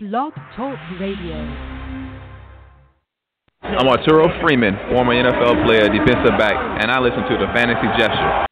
Blog Talk Radio. I'm Arturo Freeman, former NFL player, defensive back, and I listen to the Fantasy Jester.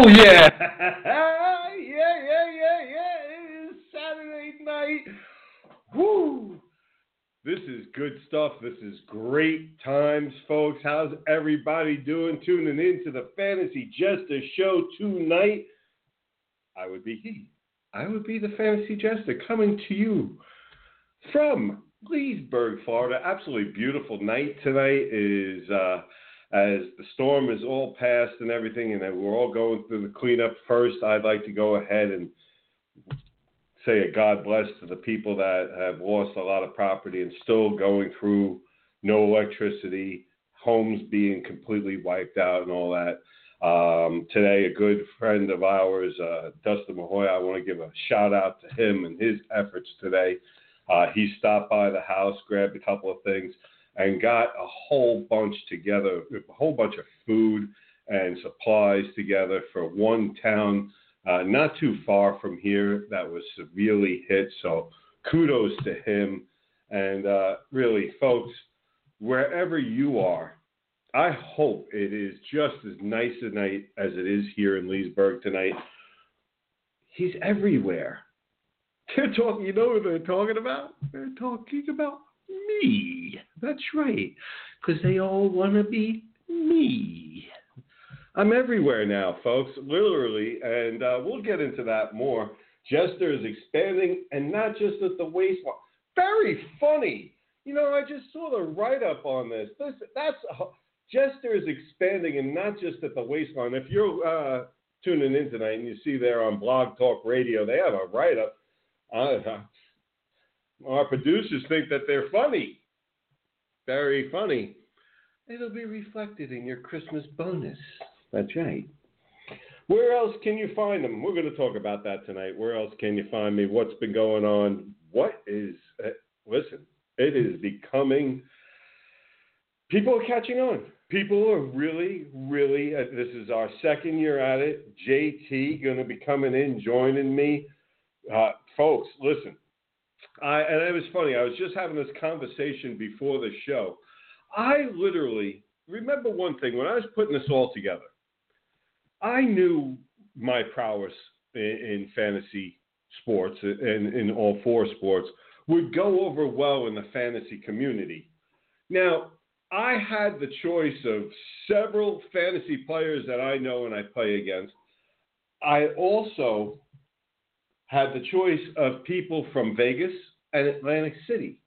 Wow, yeah. yeah, yeah, yeah, yeah. It is Saturday night. Woo. This is good stuff. This is great times, folks. How's everybody doing? Tuning in to the Fantasy Jester show tonight. I would be he. I would be the Fantasy Jester coming to you from Leesburg, Florida. Absolutely beautiful night tonight. It is uh, as the storm is all past and everything, and that we're all going through the cleanup first. I'd like to go ahead and say a God bless to the people that have lost a lot of property and still going through no electricity, homes being completely wiped out, and all that. Um, today, a good friend of ours, uh, Dustin Mahoy, I want to give a shout out to him and his efforts today. Uh, he stopped by the house, grabbed a couple of things, and got a whole bunch together, a whole bunch of food and supplies together for one town uh, not too far from here that was severely hit. So kudos to him. And uh, really, folks, wherever you are, I hope it is just as nice a night as it is here in Leesburg tonight. He's everywhere. They're talking, you know what they're talking about? They're talking about me. That's right. Because they all want to be me. I'm everywhere now, folks, literally, and uh, we'll get into that more. Jester is expanding, and not just at the waistline. Very funny. You know, I just saw the write up on this. this that's Jester is expanding, and not just at the waistline. If you're uh, tuning in tonight and you see there on Blog Talk Radio, they have a write up. Uh, our producers think that they're funny. Very funny. It'll be reflected in your Christmas bonus. That's right. Where else can you find them? We're going to talk about that tonight. Where else can you find me? What's been going on? What is, uh, listen, it is becoming, people are catching on. People are really, really, uh, this is our second year at it. JT going to be coming in, joining me. Uh, folks, listen, I, and it was funny. I was just having this conversation before the show. I literally remember one thing when I was putting this all together. I knew my prowess in, in fantasy sports and in all four sports would go over well in the fantasy community. Now, I had the choice of several fantasy players that I know and I play against. I also had the choice of people from Vegas and Atlantic City.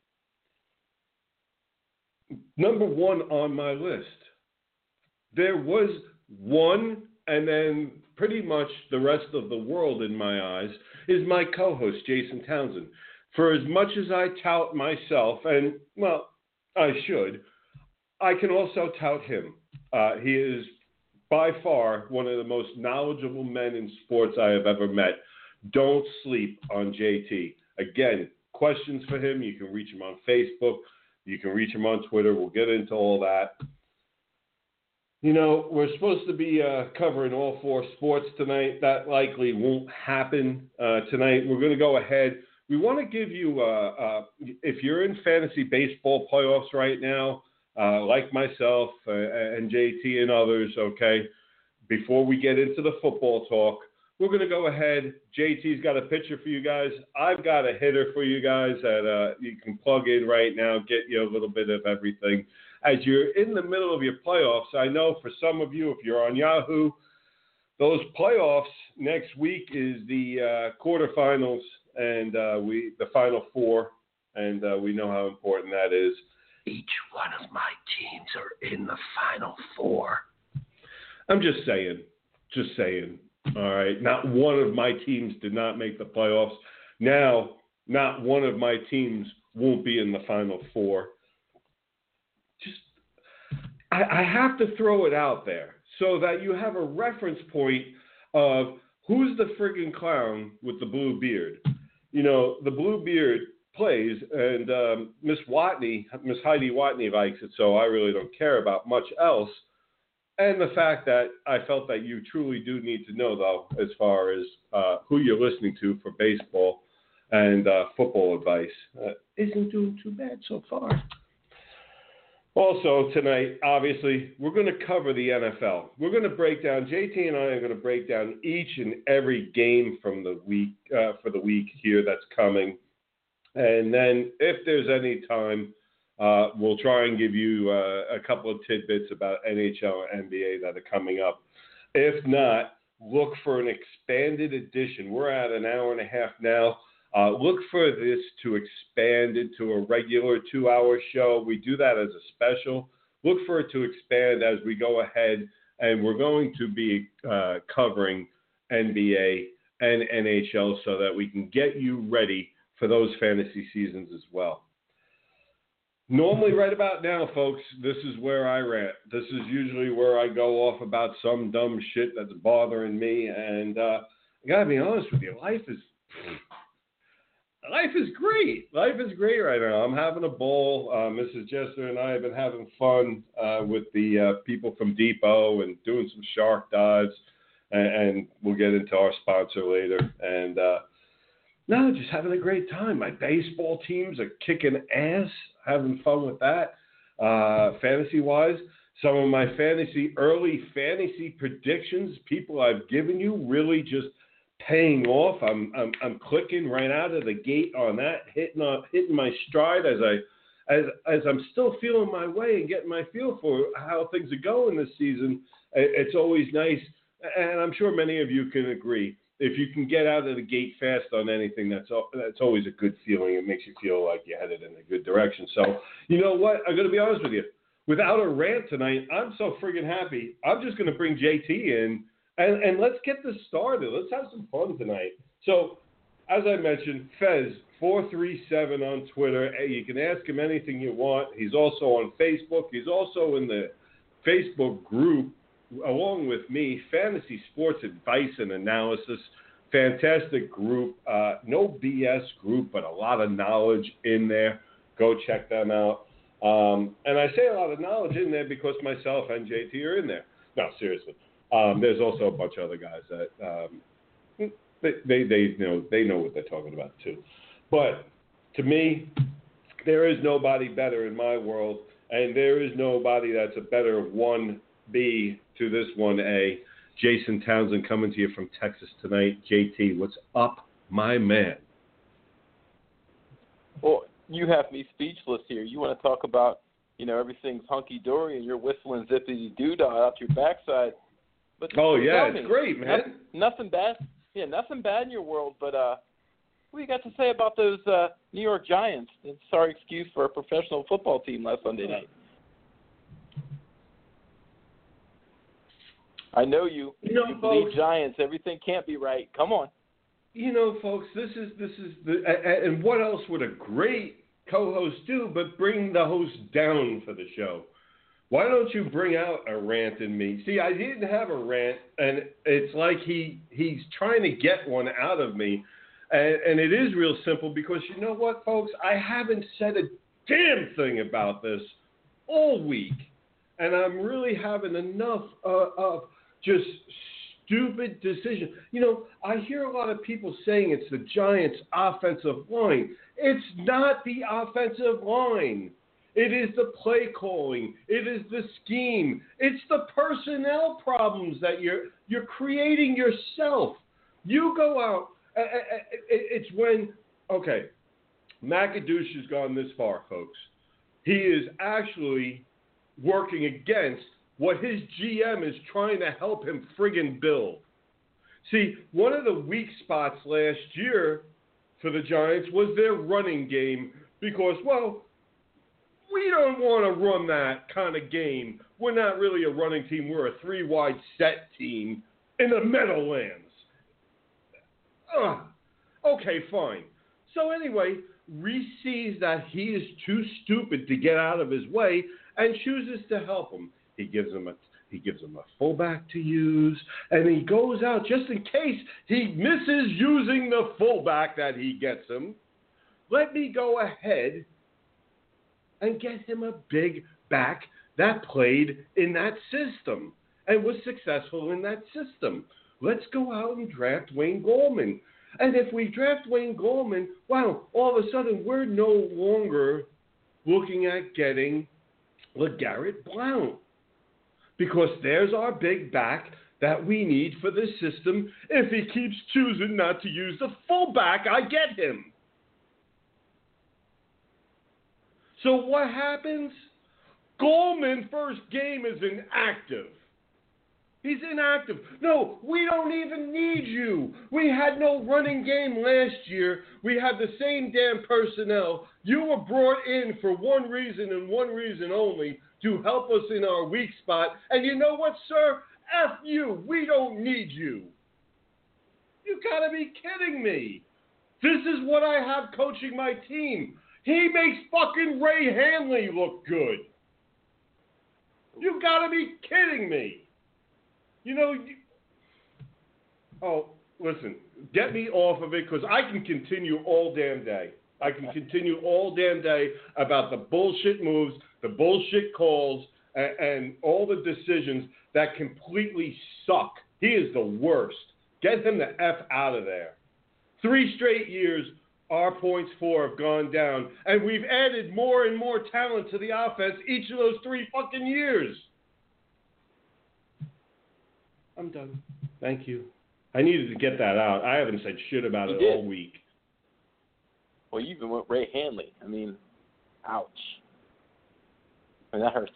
Number one on my list. There was one, and then pretty much the rest of the world in my eyes is my co host, Jason Townsend. For as much as I tout myself, and well, I should, I can also tout him. Uh, he is by far one of the most knowledgeable men in sports I have ever met. Don't sleep on JT. Again, questions for him, you can reach him on Facebook, you can reach him on Twitter. We'll get into all that. You know, we're supposed to be uh, covering all four sports tonight. That likely won't happen uh, tonight. We're going to go ahead. We want to give you, uh, uh if you're in fantasy baseball playoffs right now, uh, like myself uh, and JT and others, okay, before we get into the football talk, we're going to go ahead. JT's got a pitcher for you guys. I've got a hitter for you guys that you can plug in right now, get you a little bit of everything as you're in the middle of your playoffs, I know for some of you, if you're on Yahoo, those playoffs next week is the uh, quarterfinals and uh, we the final four, and uh, we know how important that is. Each one of my teams are in the final four. I'm just saying, just saying. All right, not one of my teams did not make the playoffs. Now, not one of my teams won't be in the final four. Just, I, I have to throw it out there so that you have a reference point of who's the friggin' clown with the blue beard. You know, the blue beard plays, and um, Miss Watney, Miss Heidi Watney likes it, so I really don't care about much else. And the fact that I felt that you truly do need to know, though, as far as uh, who you're listening to for baseball and uh, football advice, uh, isn't doing too bad so far. Also, tonight, obviously, we're going to cover the NFL. We're going to break down, JT and I are going to break down each and every game from the week, uh, for the week here that's coming. And then, if there's any time, uh, we'll try and give you uh, a couple of tidbits about NHL and NBA that are coming up. If not, look for an expanded edition. We're at an hour and a half now. Uh, look for this to expand into a regular two hour show. We do that as a special. Look for it to expand as we go ahead, and we're going to be uh, covering NBA and NHL so that we can get you ready for those fantasy seasons as well. Normally, right about now, folks, this is where I rant. This is usually where I go off about some dumb shit that's bothering me. And uh, I gotta be honest with you, life is life is great. Life is great right now. I'm having a ball. Uh, Mrs. Jester and I have been having fun uh, with the uh, people from Depot and doing some shark dives, and, and we'll get into our sponsor later. And uh, no, just having a great time. My baseball teams are kicking ass. Having fun with that. Uh, fantasy wise, some of my fantasy early fantasy predictions, people I've given you, really just paying off. I'm I'm I'm clicking right out of the gate on that, hitting on hitting my stride as I as as I'm still feeling my way and getting my feel for how things are going this season. It's always nice, and I'm sure many of you can agree. If you can get out of the gate fast on anything, that's that's always a good feeling. It makes you feel like you're headed in a good direction. So, you know what? I'm going to be honest with you. Without a rant tonight, I'm so friggin' happy. I'm just going to bring JT in and, and let's get this started. Let's have some fun tonight. So, as I mentioned, Fez four three seven on Twitter. You can ask him anything you want. He's also on Facebook. He's also in the Facebook group along with me, Fantasy Sports Advice and Analysis. Fantastic group. Uh, no BS group, but a lot of knowledge in there. Go check them out. Um, and I say a lot of knowledge in there because myself and JT are in there. No, seriously. Um, there's also a bunch of other guys that um, they, they they know they know what they're talking about too. But to me, there is nobody better in my world, and there is nobody that's a better one B to this one A. Jason Townsend coming to you from Texas tonight. JT, what's up, my man? Well, you have me speechless here. You want to talk about, you know, everything's hunky dory and you're whistling zippity doo dah out your backside. But oh yeah, me, it's great, man. Nothing, nothing bad. Yeah, nothing bad in your world. But uh, what do you got to say about those uh, New York Giants? It's sorry excuse for a professional football team last Sunday night. I know you. You know, you believe Giants. Everything can't be right. Come on. You know, folks, this is this is the and what else would a great co-host do but bring the host down for the show? Why don't you bring out a rant in me? See, I didn't have a rant, and it's like he he's trying to get one out of me, and, and it is real simple because you know what, folks, I haven't said a damn thing about this all week, and I'm really having enough uh, of just stupid decision. You know, I hear a lot of people saying it's the Giants' offensive line. It's not the offensive line. It is the play calling. It is the scheme. It's the personnel problems that you're you're creating yourself. You go out. It's when okay, McAdoosh has gone this far, folks. He is actually working against what his GM is trying to help him friggin' build. See, one of the weak spots last year for the Giants was their running game because, well, we don't want to run that kind of game. We're not really a running team. We're a three wide set team in the Meadowlands. Ugh. Okay, fine. So, anyway, Reese sees that he is too stupid to get out of his way and chooses to help him. He gives him a he gives him a fullback to use, and he goes out just in case he misses using the fullback that he gets him. Let me go ahead and get him a big back that played in that system and was successful in that system. Let's go out and draft Wayne Gallman. And if we draft Wayne Gallman, wow, all of a sudden we're no longer looking at getting LeGarrette Blount because there's our big back that we need for this system. If he keeps choosing not to use the fullback, I get him. So what happens? Gallman first game is inactive. He's inactive. No, we don't even need you. We had no running game last year. We had the same damn personnel. You were brought in for one reason and one reason only to help us in our weak spot. And you know what, sir? F you. We don't need you. You gotta be kidding me. This is what I have coaching my team. He makes fucking Ray Handley look good. You gotta be kidding me. You know, you, oh, listen, get me off of it because I can continue all damn day. I can continue all damn day about the bullshit moves, the bullshit calls, and, and all the decisions that completely suck. He is the worst. Get him the F out of there. Three straight years, our points for have gone down, and we've added more and more talent to the offense each of those three fucking years. I'm done. Thank you. I needed to get that out. I haven't said shit about You it did. all week. Well, you even went Ray Handley. I mean, ouch. I mean, that hurts.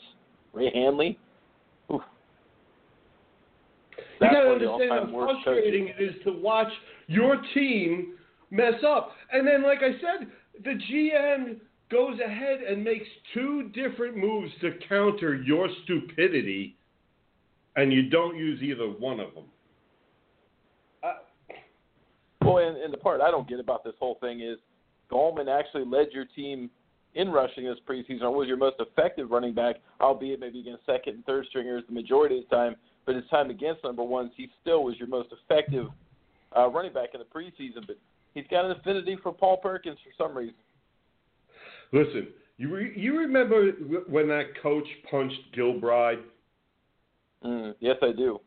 Ray Handley? Oof. You gotta one of the understand how frustrating coaches. it is to watch your team mess up. And then, like I said, the GM goes ahead and makes two different moves to counter your stupidity, and you don't use either one of them. Uh, Well, and, and the part I don't get about this whole thing is Gallman actually led your team in rushing this preseason, or was your most effective running back, albeit maybe against second and third stringers the majority of the time. But his time against number ones, he still was your most effective uh, running back in the preseason. But he's got an affinity for Paul Perkins for some reason. listen, you re- you remember when that coach punched Gilbride? Mm, yes, I do.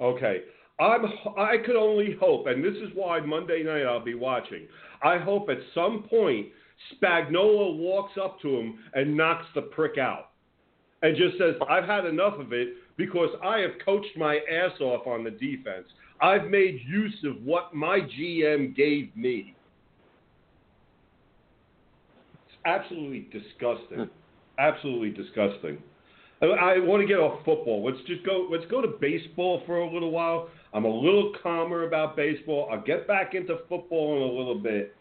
Okay. I'm I could only hope, and this is why Monday night I'll be watching. I hope at some point Spagnuolo walks up to him and knocks the prick out. And just says, I've had enough of it because I have coached my ass off on the defense. I've made use of what my GM gave me. It's absolutely disgusting. Absolutely disgusting. I- want to get off football. Let's just go. Let's go to baseball for a little while. I'm a little calmer about baseball. I'll get back into football in a little bit.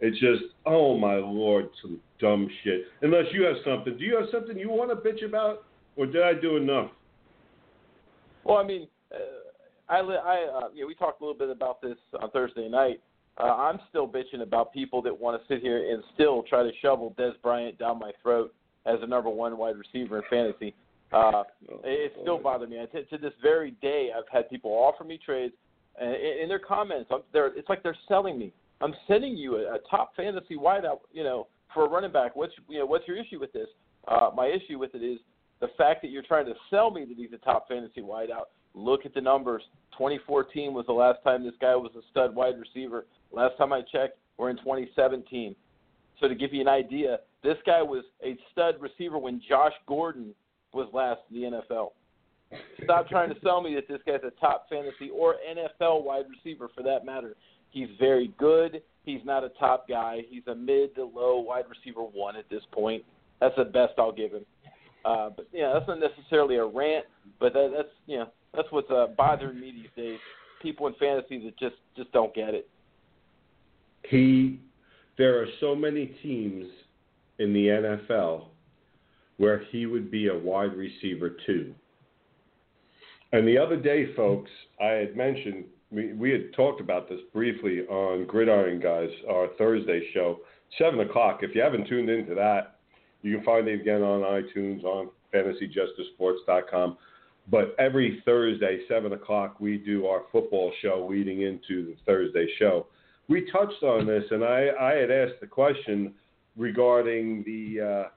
It's just, oh my lord, some dumb shit. Unless you have something. Do you have something you want to bitch about, or did I do enough? Well, I mean, uh, I, I, uh, yeah, we talked a little bit about this on Thursday night. Uh, I'm still bitching about people that want to sit here and still try to shovel Dez Bryant down my throat as a number one wide receiver in fantasy. Uh, it, it still bothers me. To, to this very day, I've had people offer me trades, and in, in their comments, I'm, they're, it's like they're selling me. I'm sending you a, a top fantasy wideout, you know, for a running back. What's you know, what's your issue with this? Uh, my issue with it is the fact that you're trying to sell me that he's a top fantasy wideout. Look at the numbers. 2014 was the last time this guy was a stud wide receiver. Last time I checked, we're in 2017. So to give you an idea, this guy was a stud receiver when Josh Gordon was last in the NFL. Stop trying to sell me that this guy's a top fantasy or NFL wide receiver for that matter. He's very good. He's not a top guy. He's a mid to low wide receiver one at this point. That's the best I'll give him. Uh, but yeah, that's not necessarily a rant, but that, that's you know that's what's uh, bothering me these days. People in fantasy that just just don't get it. He, there are so many teams in the NFL where he would be a wide receiver too. And the other day, folks, I had mentioned we, we had talked about this briefly on Gridiron Guys, our Thursday show, seven o'clock. If you haven't tuned into that, you can find it again on iTunes on FantasyJesterSports.com. But every Thursday, seven o'clock, we do our football show leading into the Thursday show. We touched on this, and I, I had asked the question regarding the, uh,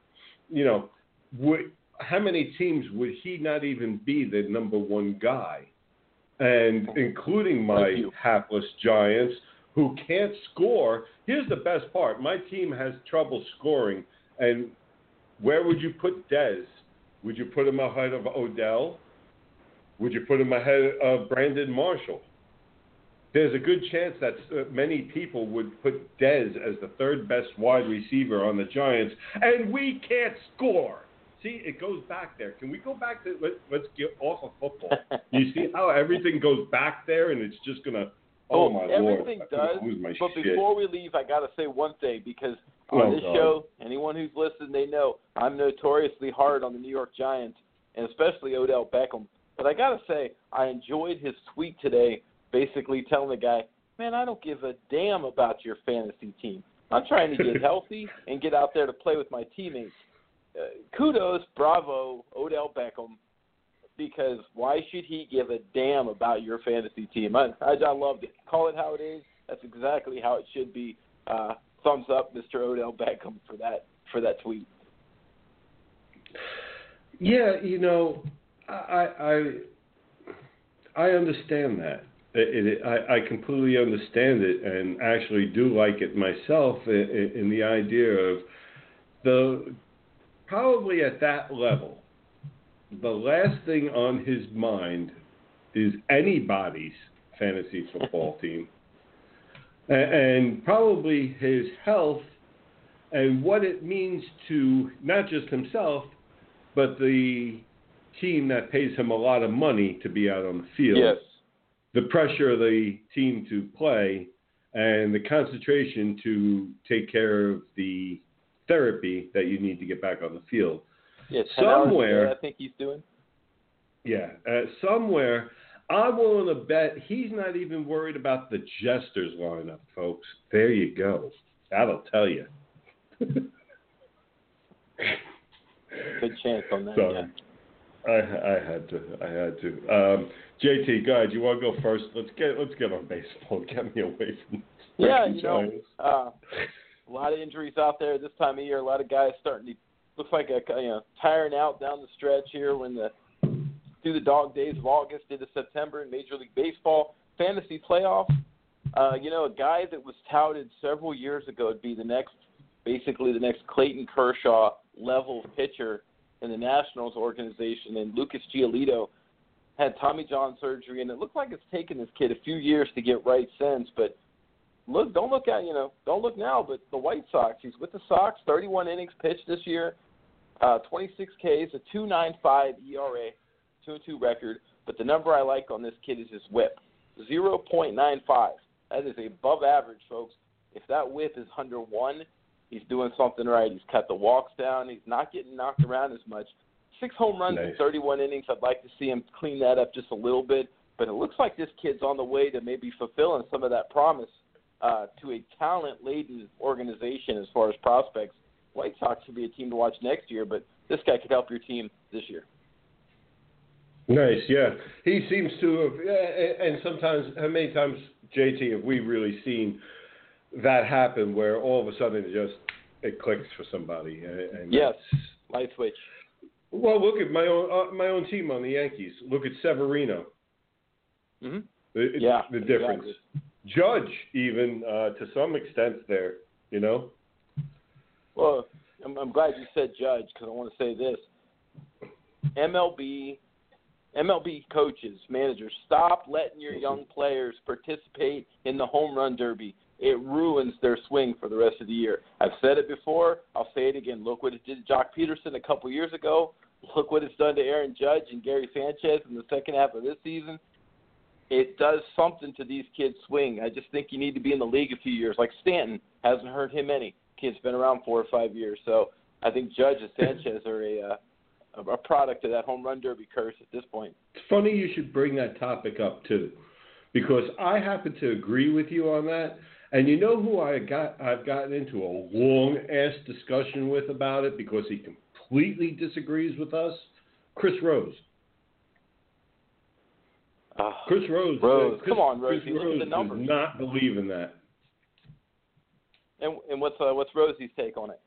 you know, would, how many teams would he not even be the number one guy? And including my hapless Giants, who can't score. Here's the best part my team has trouble scoring. And where would you put Dez? Would you put him ahead of Odell? Would you put him ahead of Brandon Marshall? There's a good chance that uh, many people would put Dez as the third best wide receiver on the Giants, and we can't score. See, it goes back there. Can we go back to let, let's get off of football? you see how everything goes back there, and it's just gonna. Oh, Oh, my everything lord! does. Lose my But shit. before we leave, I got to say one thing because oh, on Oh, this God. show, anyone who's listened, they know I'm notoriously hard on the New York Giants and especially Odell Beckham. But I got to say, I enjoyed his tweet today, basically telling the guy, "Man, I don't give a damn about your fantasy team. I'm trying to get healthy and get out there to play with my teammates." Uh, kudos, bravo, Odell Beckham. Because why should he give a damn about your fantasy team? I, I, I loved it. Call it how it is. That's exactly how it should be. Uh, thumbs up, Mr. Odell Beckham, for that for that tweet. Yeah, you know, I I I understand that. It, it, I, I completely understand it, and actually do like it myself in, in the idea of the probably at that level, the last thing on his mind is anybody's fantasy football team, and probably his health and what it means to not just himself but the team that pays him a lot of money to be out on the field. Yes. The pressure of the team to play and the concentration to take care of the therapy that you need to get back on the field. Yeah, 10 hours a Somewhere- I think he's doing. Yeah, uh, somewhere I'm willing to bet he's not even worried about the jesters lineup, folks. There you go. That'll tell you. Good chance on that. Sorry. Yeah. I I had to. I had to. Um, JT, ahead. You want to go first? Let's get let's get on baseball. Get me away from Yeah, you know, uh, a lot of injuries out there this time of year. A lot of guys starting to looks like a you know tiring out down the stretch here when the through the dog days of August into September in Major League Baseball fantasy playoff. Uh, you know, a guy that was touted several years ago to be the next, basically the next Clayton Kershaw level pitcher in the Nationals organization, and Lucas Giolito had Tommy John surgery, and it looked like it's taken this kid a few years to get right since, but look, don't look at you know, don't look now, but the White Sox. He's with the Sox, 31 innings pitched this year, uh, 26 Ks, a 2.95 ERA, 2-2 record. But the number I like on this kid is his WHIP, 0.95. That is above average, folks. If that WHIP is under one, he's doing something right. He's cut the walks down. He's not getting knocked around as much. Six home runs in 31 innings. I'd like to see him clean that up just a little bit. But it looks like this kid's on the way to maybe fulfilling some of that promise uh, to a talent-laden organization as far as prospects. White Sox should be a team to watch next year, but this guy could help your team this year. Nice, yeah. He seems to have, and sometimes, how many times, JT, have we really seen that happen where all of a sudden it just it clicks for somebody? And, and Yes. Light switch. Well, look at my own uh, my own team on the Yankees. Look at Severino. hmm The, Yeah, the difference. exactly. Judge, even uh, to some extent, there. You know. Well, I'm, I'm glad you said judge because I want to say this. MLB, MLB coaches, managers, stop letting your young players participate in the home run derby. It ruins their swing for the rest of the year. I've said it before. I'll say it again. Look what it did to Joc Pederson a couple years ago. look what it's done to Aaron Judge and Gary Sanchez in the second half of this season. It does something to these kids' swing. I just think you need to be in the league a few years. Like Stanton hasn't hurt him any. Kid's been around four or five years, so I think Judge and Sanchez are a uh, a product of that home run derby curse at this point. It's funny you should bring that topic up too, because I happen to agree with you on that. And you know who I got? I've gotten into a long ass discussion with about it because he completely disagrees with us. Chris Rose. Uh, Chris Rose. Rose, Chris, come on, Chris Rosie, look Rose the numbers. does not believe in that. and and what's uh, what's Rosie's take on it?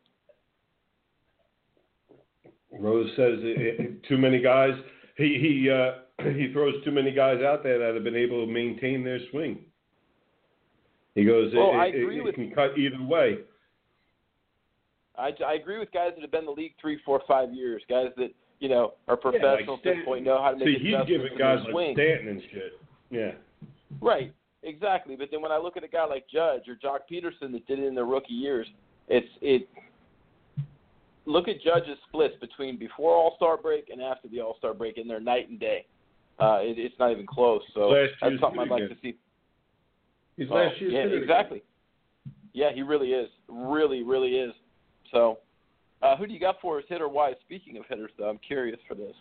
Rose says it, it, too many guys. He he uh, he throws too many guys out there that have been able to maintain their swing. He goes, Well, it, I it- agree it with can cut either way. I, I agree with guys that have been in the league three, four, five years. Guys that you know are Yeah, like at this point, know how to make See, he's giving in guys like swing. Stanton and shit. Yeah. Right, exactly. But then when I look at a guy like Judge or Joc Pederson that did it in their rookie years, it's it. Look at Judge's splits between before All Star break and after the All Star break, and they're night and day. Uh, it, it's not even close. So that's something I'd like again. to see. He's Oh, last year's yeah, exactly. Yeah, he really is. Really, really is. So, uh, who do you got for us, hitter wise? Speaking of hitters, though, I'm curious for this.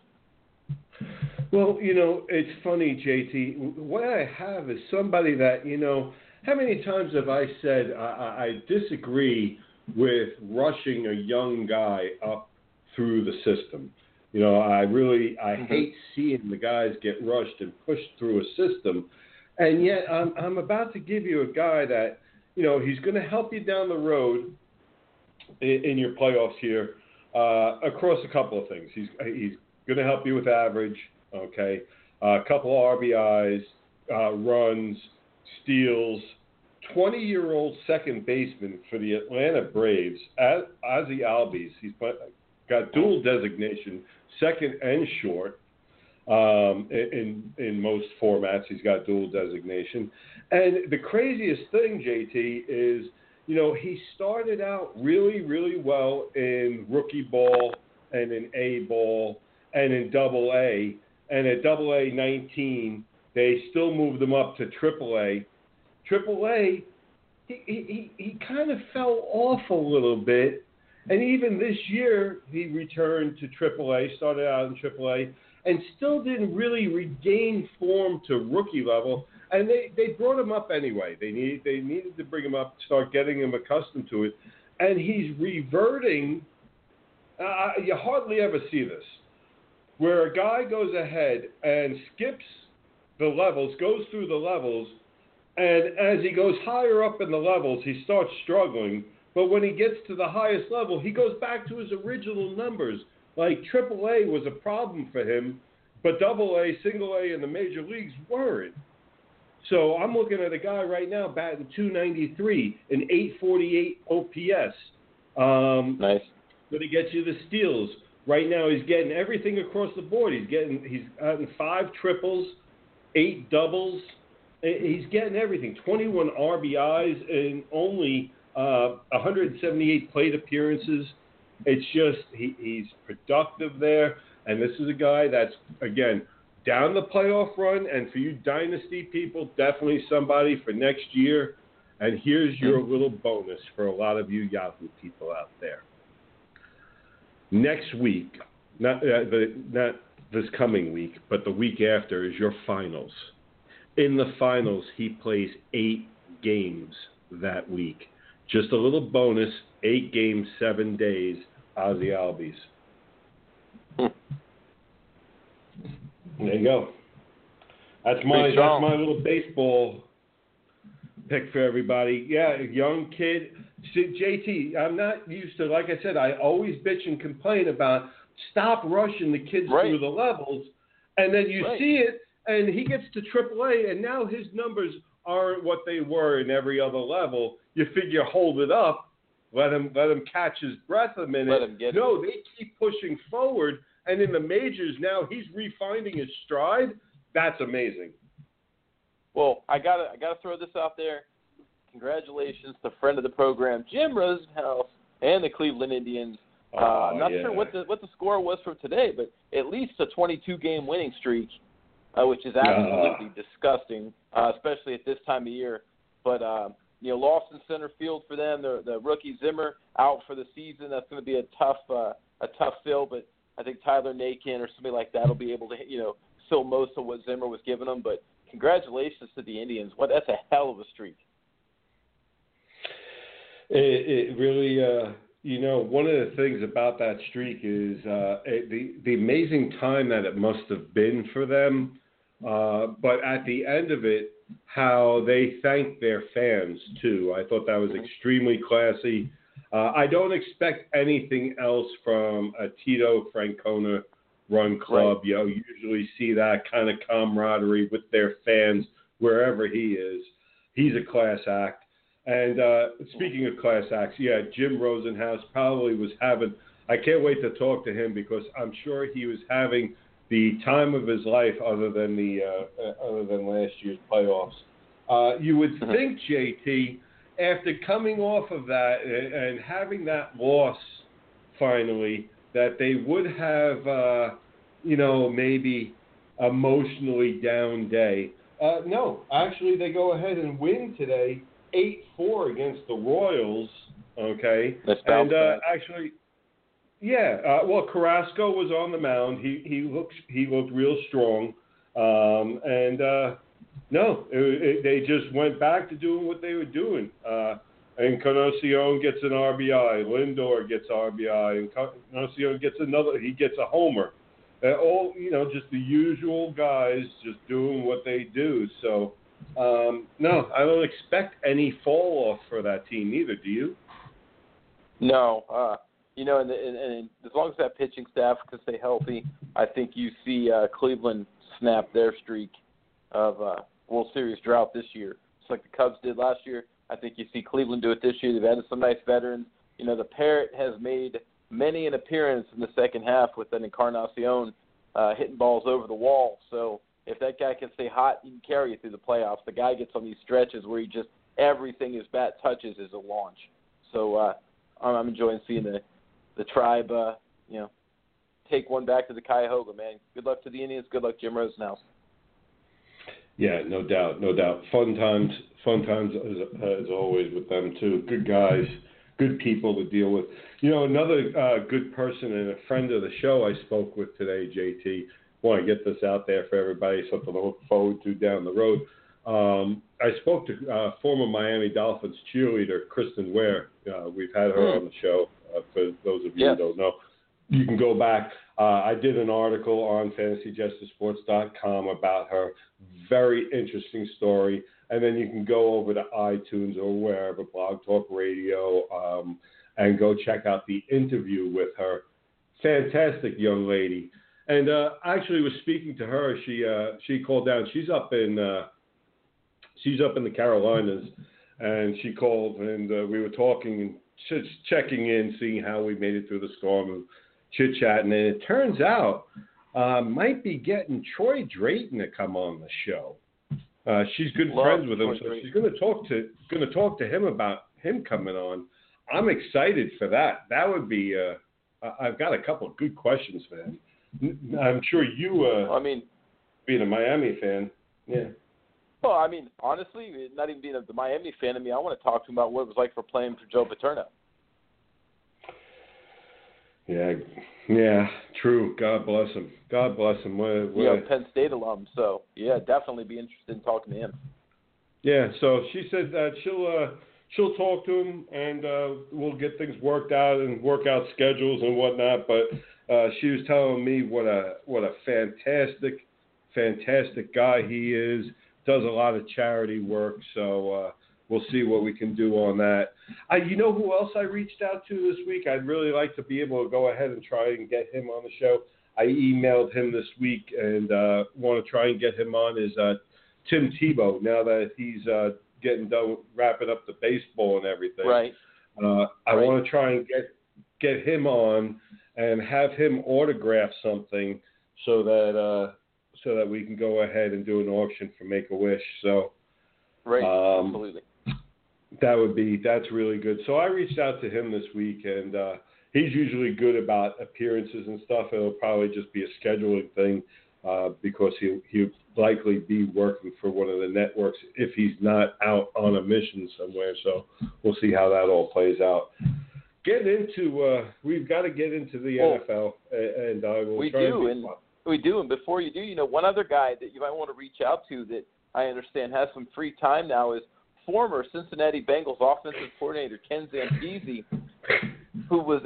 Well, you know, it's funny, JT. What I have is somebody that, you know, how many times have I said I, I disagree with rushing a young guy up through the system? You know, I really I Mhm. hate seeing the guys get rushed and pushed through a system, and yet I'm I'm about to give you a guy that, you know, he's going to help you down the road in, your playoffs here uh, across a couple of things. He's he's going to help you with average, okay, uh, a couple of RBIs, uh, runs, steals. 20 year old second baseman for the Atlanta Braves, Ozzie Albies. He's got dual designation, second and short. Um, in in most formats, he's got dual designation. And the craziest thing, JT, is you know he started out really really well in rookie ball and in A ball and in Double A, and at Double A 19 they still moved him up to Triple A. Triple A, he he he kind of fell off a little bit. And even this year, he returned to triple A, started out in triple A, and still didn't really regain form to rookie level. And they, they brought him up anyway. They need they needed to bring him up, start getting him accustomed to it, and he's reverting. Uh, you hardly ever see this, where a guy goes ahead and skips the levels, goes through the levels, and as he goes higher up in the levels, he starts struggling. But when he gets to the highest level, he goes back to his original numbers. Like AAA was a problem for him, but Double A, Single A, in the major leagues weren't. So I'm looking at a guy right now batting 293, an 848 OPS. Um, Nice. but he gets you the steals. Right now, he's getting everything across the board. He's getting he's gotten five triples, eight doubles. He's getting everything. 21 RBIs and only uh, 178 plate appearances. It's just he, he's productive there, and this is a guy that's again down the playoff run. And for you dynasty people, definitely somebody for next year. And here's your little bonus for a lot of you Yahoo people out there next week, not uh, the, not this coming week, but the week after is your finals. In the finals, he plays eight games that week. Just a little bonus: eight games, seven days. Ozzie Albies. There you go. That's my that's my little baseball pick for everybody. Yeah, young kid. See, JT, I'm not used to. Like I said, I always bitch and complain about stop rushing the kids Right. through the levels, and then you Right. see it, and he gets to AAA, and now his numbers aren't what they were in every other level. You figure hold it up, let him let him catch his breath a minute. Let him get no, they keep pushing forward, and in the majors now he's refinding his stride. That's amazing. Well, I gotta I gotta throw this out there. Congratulations to friend of the program, Jim Rosenhaus, and the Cleveland Indians Uh, Oh, I'm not yeah. sure what the what the score was for today, but at least a 22 game winning streak, uh, which is absolutely disgusting, uh, especially at this time of year. But uh, you know, lost in center field for them. The the rookie Zimmer out for the season. That's going to be a tough uh, a tough fill, but I think Tyler Naquin or somebody like that will be able to you know fill most of what Zimmer was giving them. But congratulations to the Indians. What that's a hell of a streak. It, it really, uh, you know, one of the things about that streak is uh, it, the the amazing time that it must have been for them. Uh, but at the end of it, how they thanked their fans too. I thought that was extremely classy. Uh, I don't expect anything else from a Tito Francona run club. You know, you usually see that kind of camaraderie with their fans wherever he is. He's a class act. And uh, speaking of class acts, yeah, Jim Rosenhaus probably was having. I can't wait to talk to him because I'm sure he was having the time of his life, other than the uh, uh, other than last year's playoffs. Uh, you would Mhm. think, JT, after coming off of that and, and having that loss finally, that they would have, uh, you know, maybe emotionally down day. Uh, no, actually, they go ahead and win today, eight four against the Royals. Okay, and uh, actually, yeah. Uh, well, Carrasco was on the mound. He he looked he looked real strong. Um, and uh, no, it, it, they just went back to doing what they were doing. Uh, and Encarnacion gets an RBI. Lindor gets RBI. And Encarnacion gets another. He gets a homer. Uh, all you know, just the usual guys just doing what they do. So um, no, I don't expect any fall off for that team either. Do you? No, uh, you know, and, and, and as long as that pitching staff can stay healthy, I think you see uh, Cleveland snap their streak of uh, World Series drought this year. Just like the Cubs did last year, I think you see Cleveland do it this year. They've added some nice veterans. You know, the Parrot has made many an appearance in the second half with an Encarnacion uh, hitting balls over the wall. So if that guy can stay hot, he can carry you through the playoffs. The guy gets on these stretches where he just everything his bat touches is a launch. So uh, I'm enjoying seeing the the tribe, uh, you know, take one back to the Cuyahoga, man. Good luck to the Indians. Good luck, Jim Rosenhaus. Yeah, no doubt, no doubt. Fun times, fun times as, as always with them too. Good guys, good people to deal with. You know, another uh, good person and a friend of the show I spoke with today, JT. Want to get this out there for everybody, something to look forward to down the road. Um, I spoke to uh, former Miami Dolphins cheerleader Kristen Ware. Uh, we've had her Hmm. on the show. Uh, for those of you who don't know, you can go back. Uh, I did an article on FantasyJesterSports.com about her. Very interesting story. And then you can go over to iTunes or wherever, Blog Talk Radio, um, and go check out the interview with her. Fantastic young lady. And uh, actually, was speaking to her. She uh, she called down. She's up in uh, she's up in the Carolinas, and she called, and uh, we were talking and just checking in, seeing how we made it through the storm, chit chatting. And it turns out uh, might be getting Troy Drayton to come on the show. Uh, she's good Love friends with him, Troy so Drayton. she's going to talk to going to talk to him about him coming on. I'm excited for that. That would be. Uh, I- I've got a couple of good questions for him. I'm sure you, uh, I mean, being a Miami fan, yeah. well, I mean, honestly, not even being a Miami fan, I mean, I want to talk to him about what it was like for playing for Joe Paterno. Yeah, yeah, true. God bless him. God bless him. What, You what, know, Penn State alum. So yeah, definitely be interested in talking to him. yeah. So she said that she'll uh, she'll talk to him and uh, we'll get things worked out and work out schedules and whatnot. But uh, she was telling me what a what a fantastic, fantastic guy he is. Does a lot of charity work. So uh, we'll see what we can do on that. I, you know who else I reached out to this week? I'd really like to be able to go ahead and try and get him on the show. I emailed him this week and uh, want to try and get him on is uh, Tim Tebow. Now that he's uh, getting done wrapping up the baseball and everything, Right. uh, I Right. want to try and get get him on and have him autograph something so that uh, so that we can go ahead and do an auction for Make a Wish. So Right. Um, Absolutely. That would be that's really good. So I reached out to him this week, and uh, he's usually good about appearances and stuff. It'll probably just be a scheduling thing uh, because he he'll likely be working for one of the networks if he's not out on a mission somewhere. So we'll see how that all plays out. Get into uh, we've got to get into the Well, NFL, and I will we do, and and we do. And before you do, you know, one other guy that you might want to reach out to that I understand has some free time now is former Cincinnati Bengals offensive coordinator Ken Zampese, who was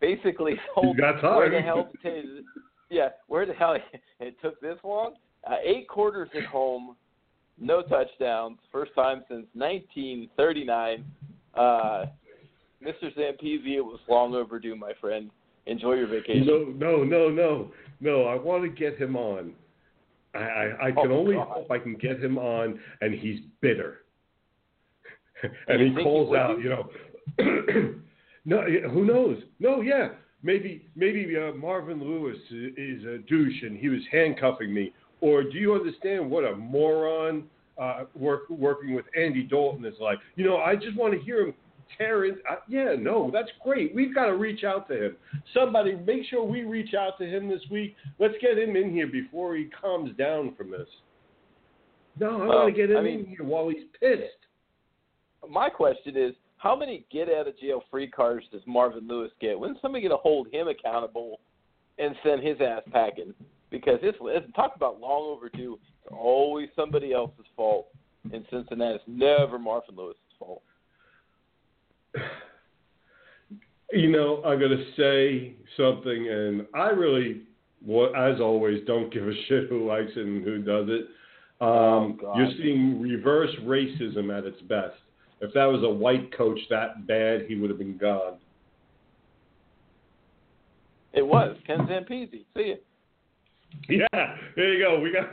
basically told where the hell to yeah, where the hell it took this long. Uh, eight quarters at home, no touchdowns, first time since 1939. Uh, Mr. Zampese, it was long overdue, my friend. Enjoy your vacation. No, no, no, no, no. I want to get him on. I, I, I can Oh, only God. hope I can get him on, and he's bitter. And he he calls would out, you know, no, who knows? No, yeah, maybe, maybe uh, Marvin Lewis is a douche, and he was handcuffing me. Or do you understand what a moron uh, work, working with Andy Dalton is like? You know, I just want to hear him tear in. Uh, yeah, no, that's great. We've got to reach out to him. Somebody, make sure we reach out to him this week. Let's get him in here before he calms down from this. No, I Well, want to get him I mean- in here while he's pissed. My question is, how many get out of jail free cards does Marvin Lewis get? When's somebody going to hold him accountable and send his ass packing? Because it's, it's talk about long overdue. It's always somebody else's fault in Cincinnati. It's never Marvin Lewis's fault. You know, I'm going to say something, and I really, well, as always, don't give a shit who likes it and who does it. Um, Oh, you're seeing reverse racism at its best. If that was a white coach that bad, he would have been gone. It was Ken Zampese. See ya. Yeah, there you go. We got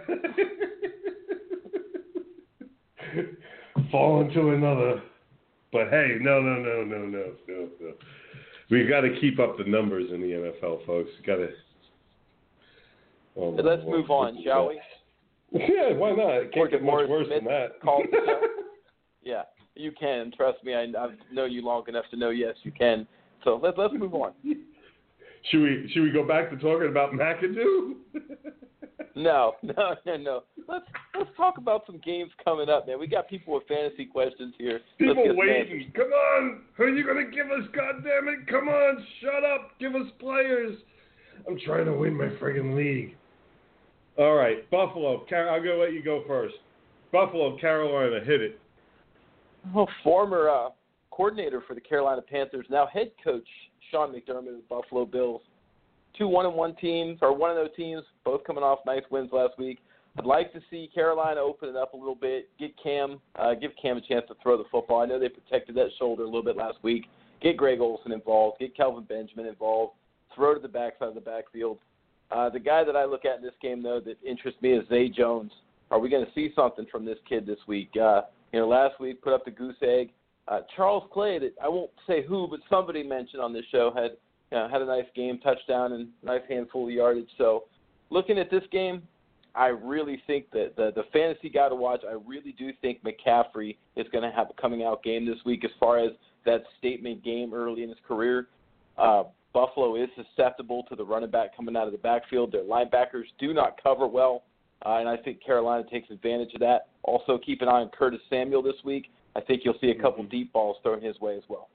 fall into another. But hey, no, no, no, no, no, no, no. We got to keep up the numbers in the NFL, folks. Got to. Oh, let's move on, shall we? Yeah, why not? It can't get much worse Smith than that. called. Yeah, you can. Trust me, I, I've known you long enough to know. Yes, you can. So let's let's move on. Should we should we go back to talking about McAdoo? No, no, no, no. Let's let's talk about some games coming up, man. We got people with fantasy questions here. People waiting. Come on. Who are you going to give us? God damn it. Come on. Shut up. Give us players. I'm trying to win my friggin' league. All right. Buffalo. Car- I'm going to let you go first. Buffalo, Carolina. Hit it. Oh, former uh, coordinator for the Carolina Panthers, now head coach Sean McDermott of the Buffalo Bills. Two one and one teams, or one of those teams, both coming off nice wins last week. I'd like to see Carolina open it up a little bit, get Cam, uh, give Cam a chance to throw the football. I know they protected that shoulder a little bit last week. Get Greg Olsen involved, get Kelvin Benjamin involved, throw to the backside of the backfield. Uh, the guy that I look at in this game, though, that interests me is Zay Jones. Are we going to see something from this kid this week? Uh, you know, last week put up the goose egg. Uh, Charles Clay, that I won't say who, but somebody mentioned on this show had you know, had a nice game, touchdown, and nice handful of yardage. So, looking at this game, I really think that the the fantasy guy to watch. I really do think McCaffrey is going to have a coming out game this week as far as that statement game early in his career. Uh, Buffalo is susceptible to the running back coming out of the backfield. Their linebackers do not cover well, uh, and I think Carolina takes advantage of that. Also, keep an eye on Curtis Samuel this week. I think you'll see a couple deep balls thrown his way as well.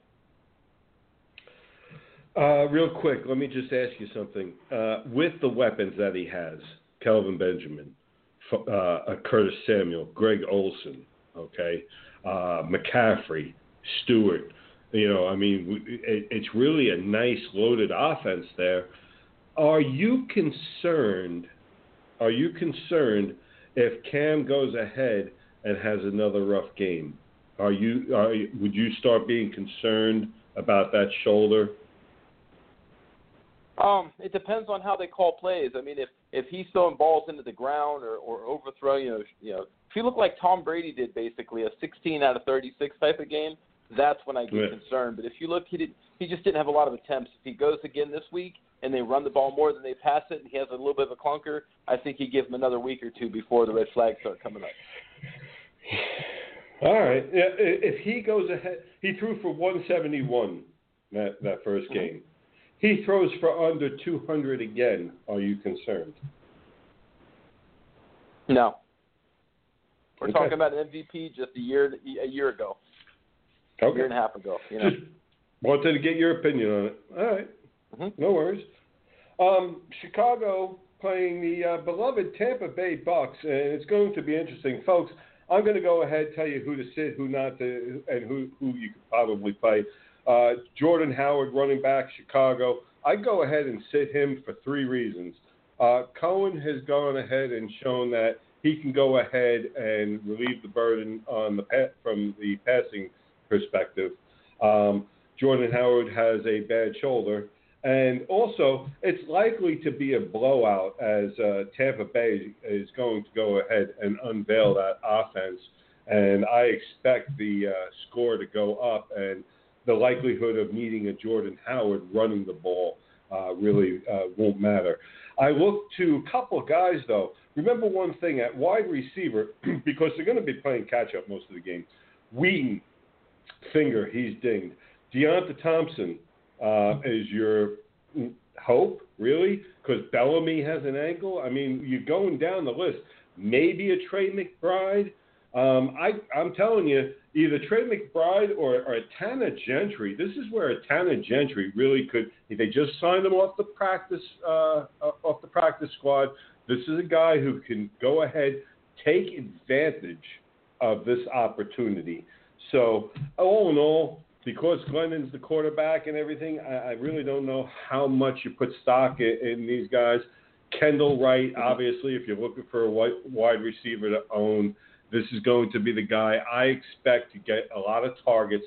Uh, real quick, let me just ask you something. Uh, with the weapons that he has, Kelvin Benjamin, uh, Curtis Samuel, Greg Olsen, okay, uh, McCaffrey, Stewart. You know, I mean, it, it's really a nice loaded offense there. Are you concerned? Are you concerned if Cam goes ahead and has another rough game? Are you? Are would you start being concerned about that shoulder? Um, it depends on how they call plays. I mean, if if he's throwing balls into the ground or or overthrow, you know, you know, if you look like Tom Brady did, basically a 16 out of 36 type of game, that's when I get Yeah. concerned. But if you look, he did he just didn't have a lot of attempts. If he goes again this week and they run the ball more than they pass it, and he has a little bit of a clunker, I think you give him another week or two before the red flags start coming up. All right. Yeah, If he goes ahead, he threw for 171 that that 1st Mm-hmm. He throws for under 200 again. Are you concerned? No. We're Okay. talking about an MVP just a year a year ago, a year and a half ago. You know. Just wanted to get your opinion on it. All right. Mhm. No worries. Um, Chicago playing the uh, beloved Tampa Bay Bucks, and it's going to be interesting, folks. I'm going to go ahead and tell you who to sit, who not to, and who who you could probably play. Uh, Jordan Howard, running back, Chicago. I go ahead and sit him for three reasons. Uh, Cohen has gone ahead and shown that he can go ahead and relieve the burden on the pa- from the passing perspective. Um, Jordan Howard has a bad shoulder, and also it's likely to be a blowout as uh, Tampa Bay is going to go ahead and unveil that offense, and I expect the uh, score to go up and the likelihood of needing a Jordan Howard running the ball uh, really uh, won't matter. I look to a couple of guys though. Remember one thing at wide receiver because they're going to be playing catch up most of the game. Wheaton, finger, he's dinged. Deonte Thompson uh, is your hope, really? Because Bellamy has an ankle. I mean, you're going down the list. Maybe a Tre McBride. Um, I, I'm telling you, either Tre McBride or, or Tanner Gentry. This is where a Tanner Gentry really could. If they just signed him off the practice uh, uh, off the practice squad, this is a guy who can go ahead, take advantage of this opportunity. So all in all, because Glennon's the quarterback and everything, I, I really don't know how much you put stock in, in these guys. Kendall Wright, obviously, if you're looking for a wide receiver to own, this is going to be the guy I expect to get a lot of targets.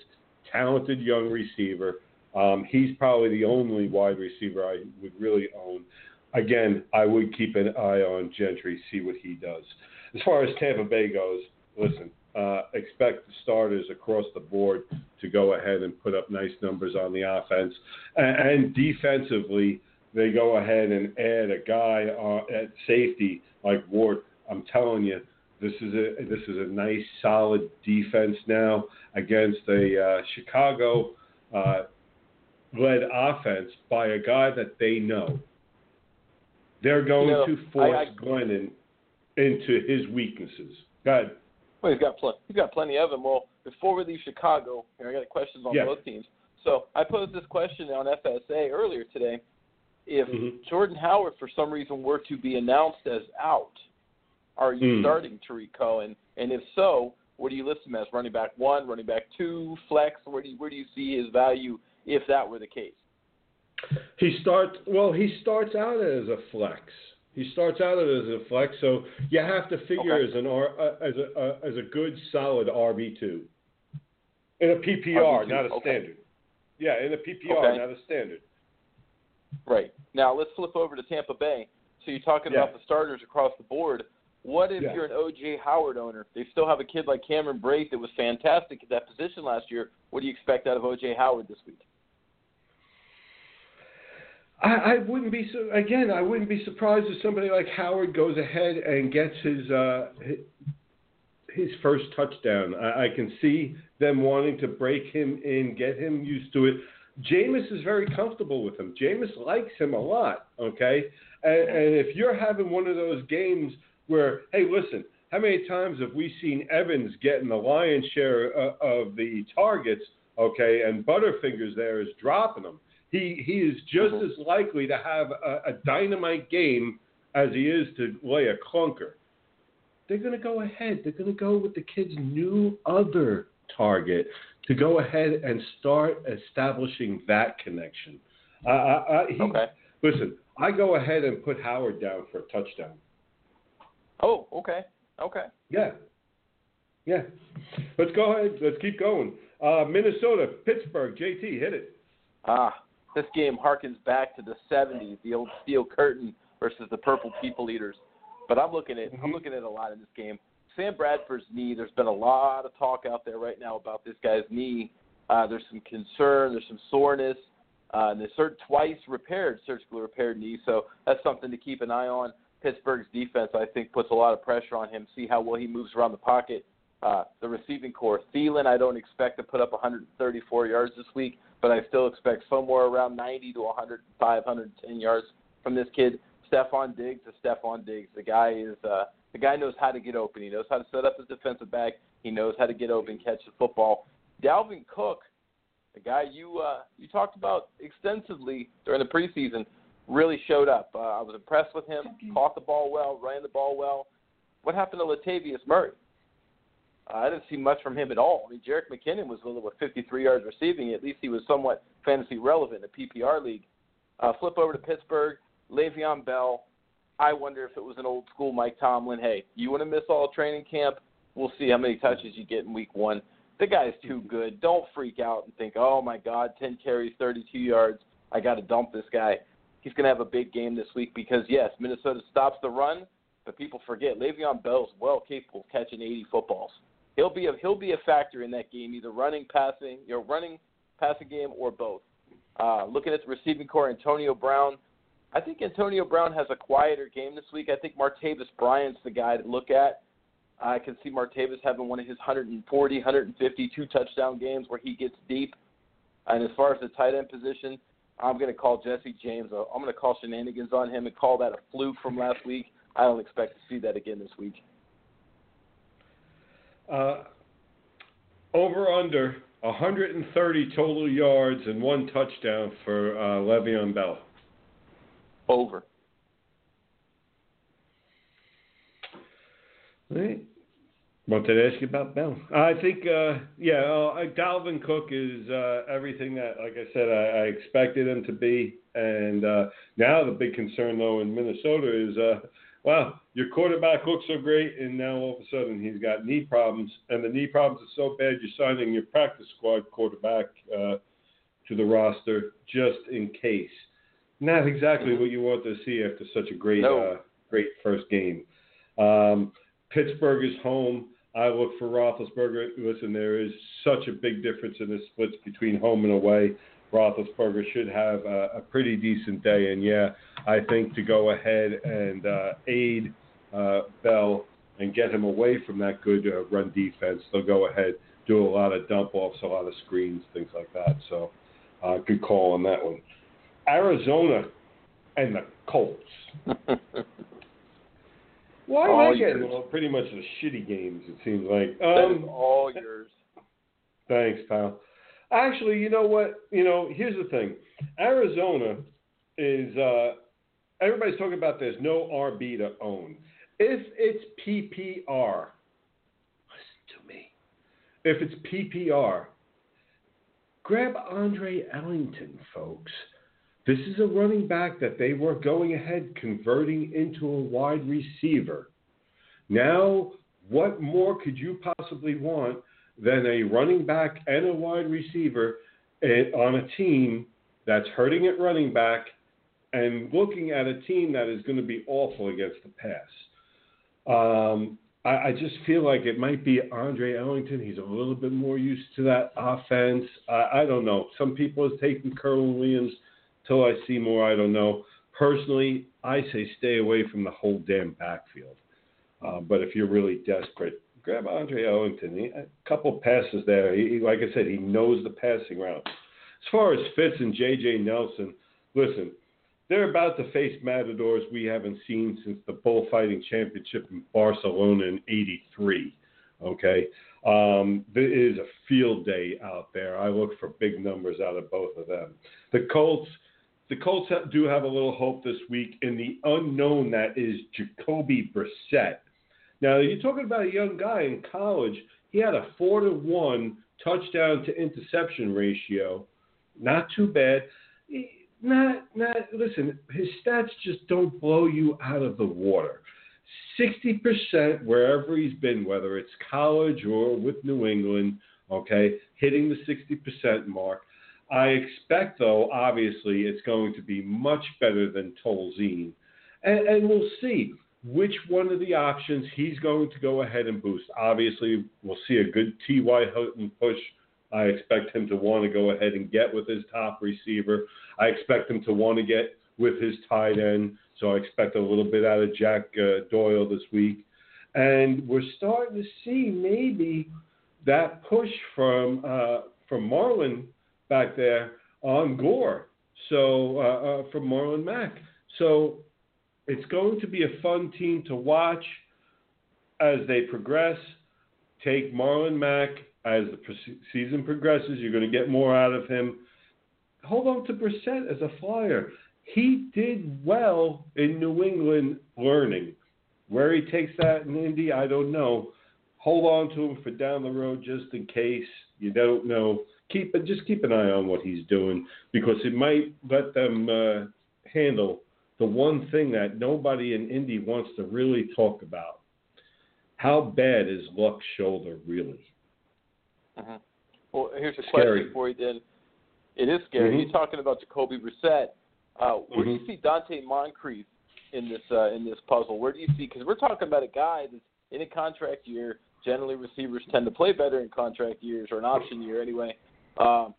Talented young receiver. Um, he's probably the only wide receiver I would really own. Again, I would keep an eye on Gentry, see what he does. As far as Tampa Bay goes, listen, uh, expect the starters across the board to go ahead and put up nice numbers on the offense. And, and defensively, they go ahead and add a guy uh, at safety like Ward. I'm telling you, this is a this is a nice solid defense now against a uh, Chicago uh, led offense by a guy that they know. They're going You know, to force I- I- Glennon into his weaknesses. Go ahead. Well, he's got plenty. He's got plenty of them. Well, before we leave Chicago, here I got questions on Yeah. both teams. So I posed this question on FSA earlier today. If Mhm. Jordan Howard, for some reason, were to be announced as out, are you Hmm. starting Tarik Cohen? And if so, what do you list him as? Running back one, running back two, flex? Where do you, where do you see his value if that were the case? He starts well. He starts out as a flex. He starts out as a flex, so you have to figure Okay. as an R uh, as a uh, as a good solid RB two in a PPR, RB2, not a okay. standard. Yeah, in a PPR, Okay. not a standard. Right. Now let's flip over to Tampa Bay. So you're talking Yeah. about the starters across the board. What if Yeah. you're an OJ Howard owner? They still have a kid like Cameron Brate that was fantastic at that position last year. What do you expect out of OJ Howard this week? I, I wouldn't be so again. I wouldn't be surprised if somebody like Howard goes ahead and gets his uh, his, first touchdown. I, I can see them wanting to break him in, get him used to it. Jameis is very comfortable with him. Jameis likes him a lot. Okay, and, and if you're having one of those games where, hey, listen, how many times have we seen Evans getting the lion's share uh, of the targets? Okay, and Butterfingers there is dropping them. He he is just Mhm. as likely to have a, a dynamite game as he is to lay a clunker. They're going to go ahead. They're going to go with the kid's new other target to go ahead and start establishing that connection. I, I, I, he, Okay. Listen, I go ahead and put Howard down for a touchdown. Oh, okay. Okay. Yeah. Yeah. Let's go ahead. Let's keep going. Uh, Minnesota, Pittsburgh, JT, hit it. Ah, this game harkens back to the 70s, the old steel curtain versus the purple people eaters. But I'm looking at I'm Mhm. looking at a lot in this game. Sam Bradford's knee. There's been a lot of talk out there right now about this guy's knee. Uh, there's some concern. There's some soreness. Uh, and cert- twice repaired, surgically repaired knee. So that's something to keep an eye on. Pittsburgh's defense, I think, puts a lot of pressure on him. See how well he moves around the pocket. Uh, the receiving core, Thielen, I don't expect to put up 134 yards this week, but I still expect somewhere around 90 to 105, 110 yards from this kid. Stefon Diggs is Stefon Diggs. The guy is uh, the guy knows how to get open. He knows how to set up his defensive back. He knows how to get open, catch the football. Dalvin Cook, the guy you uh, you talked about extensively during the preseason, really showed up. Uh, I was impressed with him. Caught the ball well, ran the ball well. What happened to Latavius Murray? Uh, I didn't see much from him at all. I mean, Jerick McKinnon was a little with 53 yards receiving. At least he was somewhat fantasy relevant in a PPR league. Uh, flip over to Pittsburgh. Le'Veon Bell. I wonder if it was an old school Mike Tomlin. Hey, you want to miss all training camp? We'll see how many touches you get in week one. The guy's too good. Don't freak out and think, oh my God, 10 carries, 32 yards. I got to dump this guy. He's going to have a big game this week because, yes, Minnesota stops the run, but people forget Le'Veon Bell's well capable of catching 80 footballs. He'll be a he'll be a factor in that game, either running, passing, you know, running, passing game, or both. Uh, looking at the receiving core, Antonio Brown. I think Antonio Brown has a quieter game this week. I think Martavis Bryant's the guy to look at. I can see Martavis having one of his 140, 150, two touchdown games where he gets deep. And as far as the tight end position, I'm going to call Jesse James. I'm going to call shenanigans on him and call that a fluke from last week. I don't expect to see that again this week. Uh, over under 130 total yards and one touchdown for uh, Le'Veon Bell. Over. Right. Wanted to ask you about Bell. I think, uh, yeah, uh, Dalvin Cook is uh, everything that, like I said, I, I expected him to be. And uh, now the big concern, though, in Minnesota is, uh, wow, your quarterback looks so great, and now all of a sudden he's got knee problems. And the knee problems are so bad, you're signing your practice squad quarterback uh, to the roster just in case. Not exactly what you want to see after such a great, No. uh, great first game. Um, Pittsburgh is home. I look for Roethlisberger. Listen, there is such a big difference in the splits between home and away. Roethlisberger should have a, a pretty decent day, and yeah, I think to go ahead and uh, aid uh, Bell and get him away from that good uh, run defense, they'll go ahead do a lot of dump offs, a lot of screens, things like that. So, uh, good call on that one. Arizona and the Colts. Why All I yours. well, pretty much the shitty games? It seems like. That is Um, all yours. Thanks, pal. Actually, you know what? You know, here's the thing. Arizona is uh everybody's talking about there's no RB to own. If it's PPR, listen to me. If it's PPR, grab Andre Ellington, folks. This is a running back that they were going ahead converting into a wide receiver. Now, what more could you possibly want than a running back and a wide receiver eh, on a team that's hurting at running back and looking at a team that is going to be awful against the pass? Um, I, I just feel like it might be Andre Ellington. He's a little bit more used to that offense. I, I don't know. Some people have taken Kerwynn Williams. Till I see more, I don't know. Personally, I say stay away from the whole damn backfield. Uh, but if you're really desperate, grab Andre Ellington. He, a couple passes there. He, like I said, he knows the passing route. As far as Fitz and J.J. Nelson, listen, they're about to face matadors we haven't seen since the bullfighting championship in Barcelona in '83. Okay, um, there is a field day out there. I look for big numbers out of both of them. The Colts, the Colts do have a little hope this week in the unknown that is Jacoby Brissett. Now you're talking about a young guy in college. He had a four to one touchdown to interception ratio. Not too bad. Not not listen. His stats just don't blow you out of the water. Sixty percent wherever he's been, whether it's college or with New England, okay, hitting the sixty percent mark. I expect, though, obviously, it's going to be much better than Tolzien. And, and we'll see which one of the options he's going to go ahead and boost. Obviously, we'll see a good T.Y. Hilton push. I expect him to want to go ahead and get with his top receiver. I expect him to want to get with his tight end. So I expect a little bit out of Jack uh, Doyle this week. and we're starting to see maybe that push from uh, from Marlon back there on Gore. So uh, uh, from Marlon Mack. So it's going to be a fun team to watch as they progress. Take Marlon Mack as the season progresses. You're going to get more out of him. Hold on to Brissett as a flyer. He did well in New England learning. Where he takes that in Indy, I don't know. Hold on to him for down the road just in case you don't know. Keep just keep an eye on what he's doing because it might let them uh, handle the one thing that nobody in Indy wants to really talk about. How bad is Luck's shoulder really? Mm-hmm. Well, here's a Scary. question for you. Then it is scary. Mhm. You're talking about Jacoby Brissett. Uh, where do you Mhm. see Donte Moncrief in this uh, in this puzzle? Where do you see? Because we're talking about a guy that's in a contract year. Generally, receivers tend to play better in contract years or an option year anyway. Um,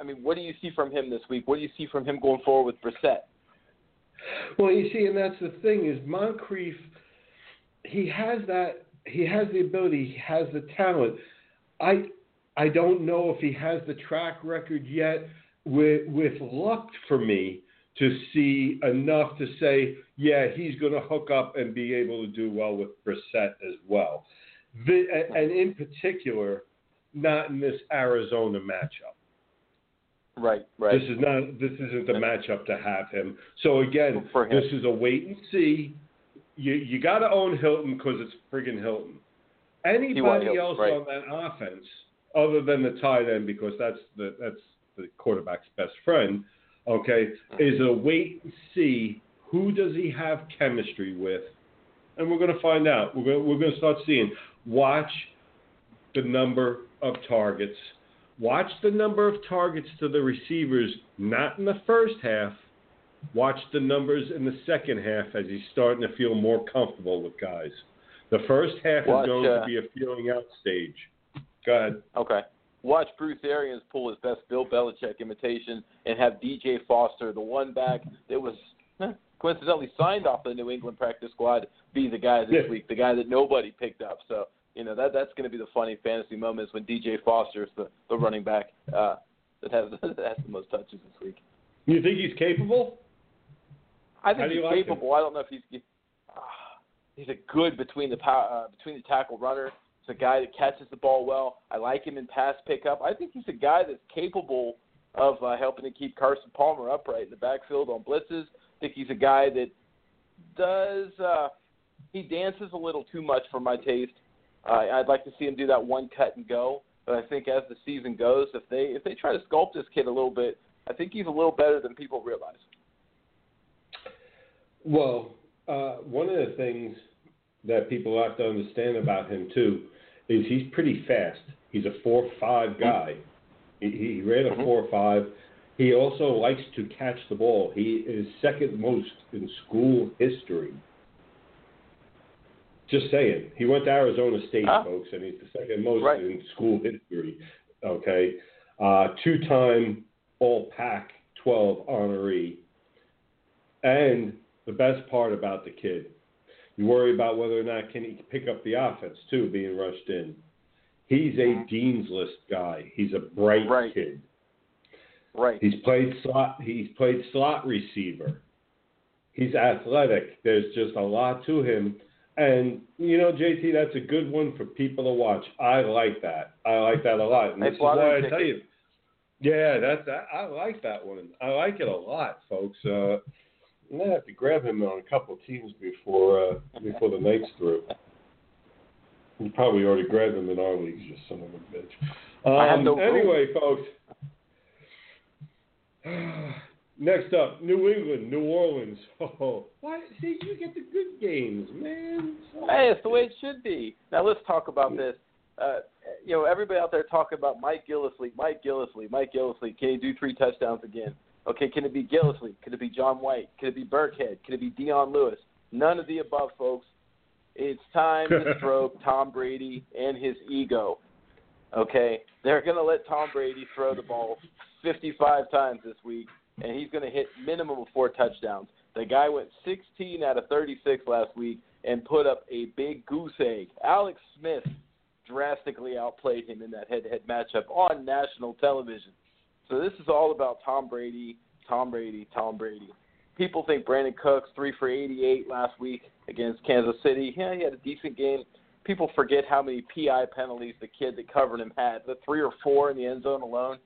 I mean, what do you see from him this week? What do you see from him going forward with Brissett? Well, you see, and that's the thing is Moncrief. He has that. He has the ability. He has the talent. I I don't know if he has the track record yet with with Luck for me to see enough to say, yeah, he's going to hook up and be able to do well with Brissett as well. The, and in particular, not in this Arizona matchup. Right, right. This is not. This isn't the matchup to have him. So again, him. this is a wait and see. You you got to own Hilton because it's friggin' Hilton. Anybody Hilton, else right. on that offense, other than the tight end, because that's the that's the quarterback's best friend. Okay, Mm-hmm. is a wait and see. Who does he have chemistry with? And we're going to find out. We're gonna, we're going to start seeing. Watch the number of targets. Watch the number of targets to the receivers, not in the first half. Watch the numbers in the second half as he's starting to feel more comfortable with guys. The first half Watch, is going uh, to be a feeling out stage. Go ahead. Okay. Watch Bruce Arians pull his best Bill Belichick imitation and have DJ Foster, the one back that was eh, coincidentally signed off the New England practice squad, be the guy this Yeah. week, the guy that nobody picked up. So, you know, that that's going to be the funny fantasy moments when DJ Foster is the, the running back uh, that has that has the most touches this week. You think he's capable? I think he's like him? capable. I don't know if he's ah, he's a good between the pow- uh, between the tackle runner. He's a guy that catches the ball well. I like him in pass pickup. I think he's a guy that's capable of uh, helping to keep Carson Palmer upright in the backfield on blitzes. I think he's a guy that does uh, he dances a little too much for my taste. Uh, I'd like to see him do that one cut and go. But I think as the season goes, if they if they try to sculpt this kid a little bit, I think he's a little better than people realize. Well, uh, one of the things that people have to understand about him too is he's pretty fast. He's a four-five guy. He, he ran a Mhm. four-five. He also likes to catch the ball. He is second most in school history. Just saying. He went to Arizona State, Ah. folks, and he's the second most Right. in school history. Okay, uh, two-time All Pac-12 honoree. And the best part about the kid, you worry about whether or not can he pick up the offense too, being rushed in. He's a dean's list guy. He's a bright Mm-hmm. Right. kid. Right. He's played slot. He's played slot receiver. He's athletic. There's just a lot to him, and you know, JT, that's a good one for people to watch. I like that. I like that a lot. And this is why I tell you, yeah, that's that. I like that one. I like it a lot, folks. Uh, I'm gonna have to grab him on a couple of teams before uh, before the night's through. You probably already grabbed him in our leagues, you son of a bitch. I have Um, no anyway, folks. Next up, New England, New Orleans. Oh, why? See, you get the good games, man. Hey, it's the way it should be. Now let's talk about this. Uh, you know, everybody out there talking about Mike Gillislee, Mike Gillislee, Mike Gillislee. Can he do three touchdowns again? Okay, can it be Gillislee? Could it be John White? Could it be Burkhead? Could it be Dion Lewis? None of the above, folks. It's time to stroke Tom Brady and his ego. Okay, they're going to let Tom Brady throw the ball 55 times this week, and he's going to hit minimum of four touchdowns. The guy went 16 out of 36 last week. and put up a big goose egg. Alex Smith drastically outplayed him in that head-to-head matchup on national television. So this is all about Tom Brady, Tom Brady, Tom Brady. People think Brandin Cooks three for 88 last week against Kansas City. Yeah, he had a decent game. People forget how many PI penalties the kid that covered him had. The three or four in the end zone alone.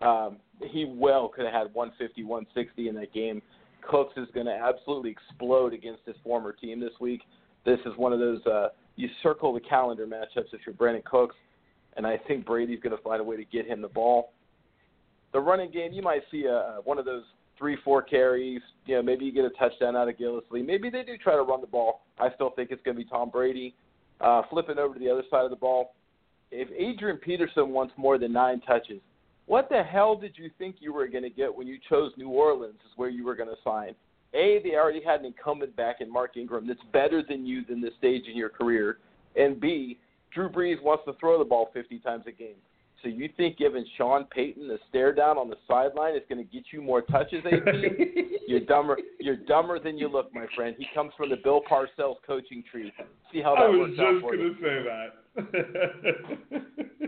Um, he well could have had 150, 160 in that game. Cooks is going to absolutely explode against his former team this week. This is one of those uh, you circle the calendar matchups if you're Brandin Cooks, and I think Brady's going to find a way to get him the ball. The running game, you might see a, one of those three, four carries. You know, maybe you get a touchdown out of Gillislee. Maybe they do try to run the ball. I still think it's going to be Tom Brady. Uh, flipping over to the other side of the ball, if Adrian Peterson wants more than nine touches, what the hell did you think you were going to get when you chose New Orleans as where you were going to sign? A, they already had an incumbent back in Mark Ingram that's better than you than this stage in your career. And B, Drew Brees wants to throw the ball 50 times a game. So you think giving Sean Payton a stare down on the sideline is going to get you more touches, AP? you're dumber. You're dumber than you look, my friend. He comes from the Bill Parcells coaching tree. See how that I was works just going to say that.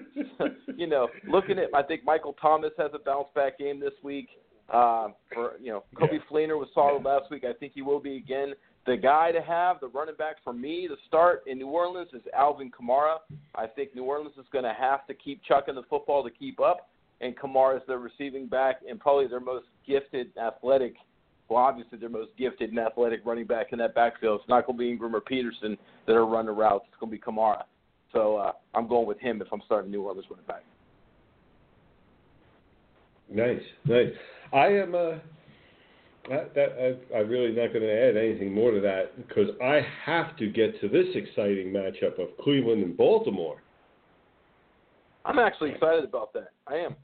you know, looking at, I think Michael Thomas has a bounce back game this week. Uh, for you know, Coby Yeah. Fleener was solid last week. I think he will be again. The guy to have, the running back for me to start in New Orleans is Alvin Kamara. I think New Orleans is going to have to keep chucking the football to keep up, and Kamara is their receiving back and probably their most gifted athletic. Well, obviously their most gifted and athletic running back in that backfield. It's not going to be Ingram or Peterson that are running routes. It's going to be Kamara. So uh, I'm going with him if I'm starting New Orleans running back. Nice, nice. I am. Uh, that, that I, I'm really not going to add anything more to that because I have to get to this exciting matchup of Cleveland and Baltimore. I'm actually excited about that. I am.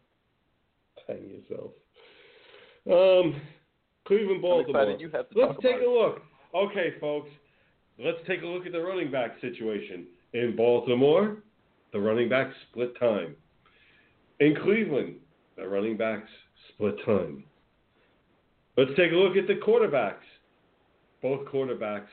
Hang yourself. Um, Cleveland, Baltimore. you have to Let's take a look. Okay, folks. Let's take a look at the running back situation. In Baltimore, the running backs split time. In Cleveland, the running backs split time. Let's take a look at the quarterbacks. Both quarterbacks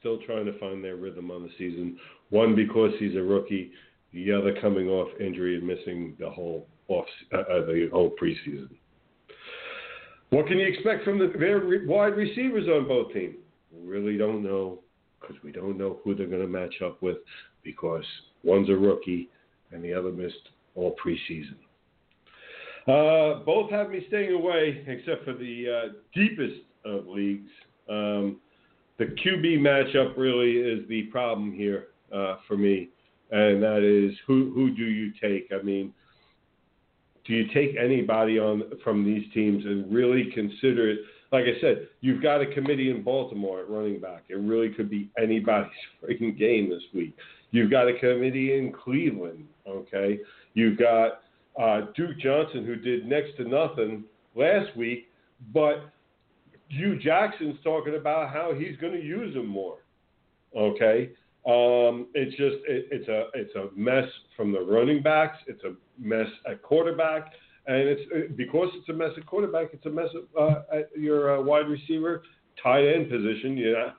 still trying to find their rhythm on the season. One because he's a rookie, the other coming off injury and missing the whole off uh, uh, the whole preseason. What can you expect from the their wide receivers on both teams? Really don't know because we don't know who they're going to match up with because one's a rookie and the other missed all preseason. Uh, both have me staying away, except for the uh, deepest of leagues. Um, the QB matchup really is the problem here uh, for me, and that is who who do you take? I mean, do you take anybody on from these teams and really consider it? Like I said, you've got a committee in Baltimore at running back. It really could be anybody's freaking game this week. You've got a committee in Cleveland. Okay, you've got uh, Duke Johnson who did next to nothing last week, but Hue Jackson's talking about how he's going to use him more. Okay, um, it's just it, it's a it's a mess from the running backs. It's a mess at quarterback, and it's because it's a mess at quarterback. It's a mess uh, at your uh, wide receiver, tight end position. Know,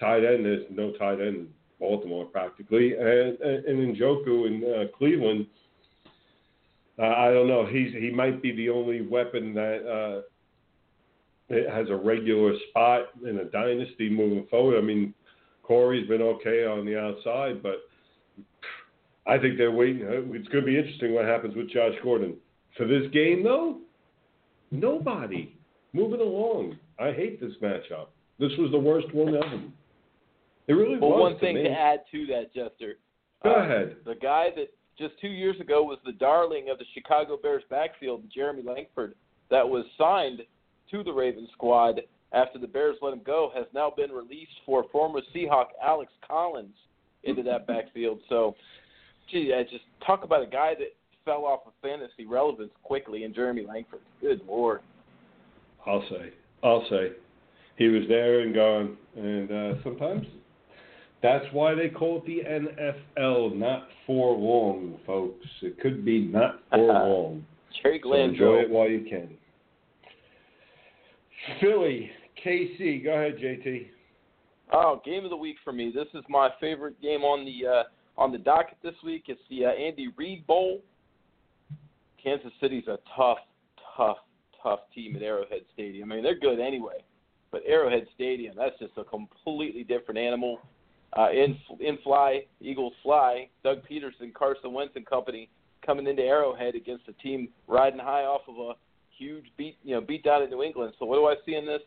tight end. There's no tight end in Baltimore practically, and and, and Njoku in uh, Cleveland. Uh, I don't know. He's he might be the only weapon that uh, has a regular spot in a dynasty moving forward. I mean, Corey's been okay on the outside, but I think they're waiting. It's going to be interesting what happens with Josh Gordon for this game, though. Nobody moving along. I hate this matchup. This was the worst one ever. It really Well, was. one to thing me. to add to that, Jester. Go uh, ahead. The guy that just two years ago was the darling of the Chicago Bears backfield, Jeremy Langford, that was signed to the Ravens squad after the Bears let him go, has now been released for former Seahawk Alex Collins into that backfield. So, gee, I just talk about a guy that fell off of fantasy relevance quickly in Jeremy Langford. Good lord. I'll say. I'll say. He was there and gone. And uh, sometimes that's why they call it the NFL, not for long, folks. It could be not for long. Jerry So enjoy it while you can. Philly, KC. Go ahead, JT. Oh, game of the week for me. This is my favorite game on the uh, on the docket this week. It's the uh, Andy Reid Bowl. Kansas City's a tough, tough, tough team at Arrowhead Stadium. I mean, they're good anyway, but Arrowhead Stadium, that's just a completely different animal. Uh, in in fly, Eagles fly. Doug Pederson, Carson Wentz and company coming into Arrowhead against a team riding high off of a huge beat, you know, beat down in New England. So what do I see in this?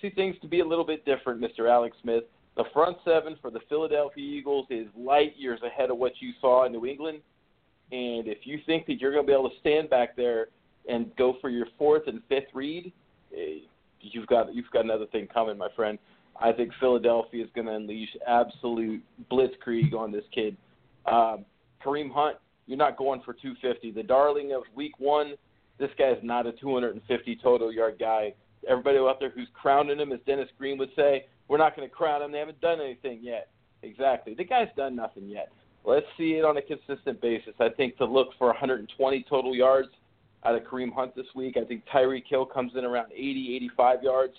See things to be a little bit different, Mr. Alex Smith. The front seven for the Philadelphia Eagles is light years ahead of what you saw in New England. And if you think that you're going to be able to stand back there and go for your fourth and fifth read, eh, you've got you've got another thing coming, my friend. I think Philadelphia is going to unleash absolute blitzkrieg on this kid. Um, Kareem Hunt, you're not going for 250. The darling of Week One, this guy's not a 250 total yard guy. Everybody out there who's crowning him, as Dennis Green would say, we're not going to crown him. They haven't done anything yet. Exactly. The guy's done nothing yet. Let's see it on a consistent basis. I think to look for 120 total yards out of Kareem Hunt this week. I think Tyreek Hill comes in around 80, 85 yards.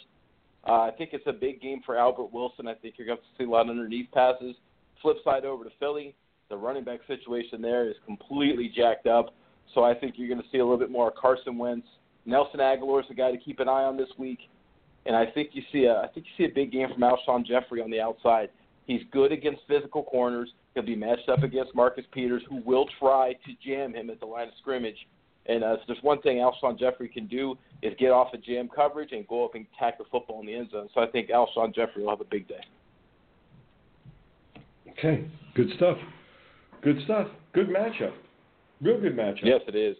Uh, I think it's a big game for Albert Wilson. I think you're going to see a lot of underneath passes. Flip side over to Philly, the running back situation there is completely jacked up. So I think you're going to see a little bit more Carson Wentz. Nelson Agholor is the guy to keep an eye on this week, and I think you see a I think you see a big game from Alshon Jeffery on the outside. He's good against physical corners. He'll be matched up against Marcus Peters, who will try to jam him at the line of scrimmage. And uh, so there's one thing Alshon Jeffery can do is get off of jam coverage and go up and tack the football in the end zone. So I think Alshon Jeffery will have a big day. Okay, good stuff. Good stuff. Good matchup. Real good matchup. Yes, it is.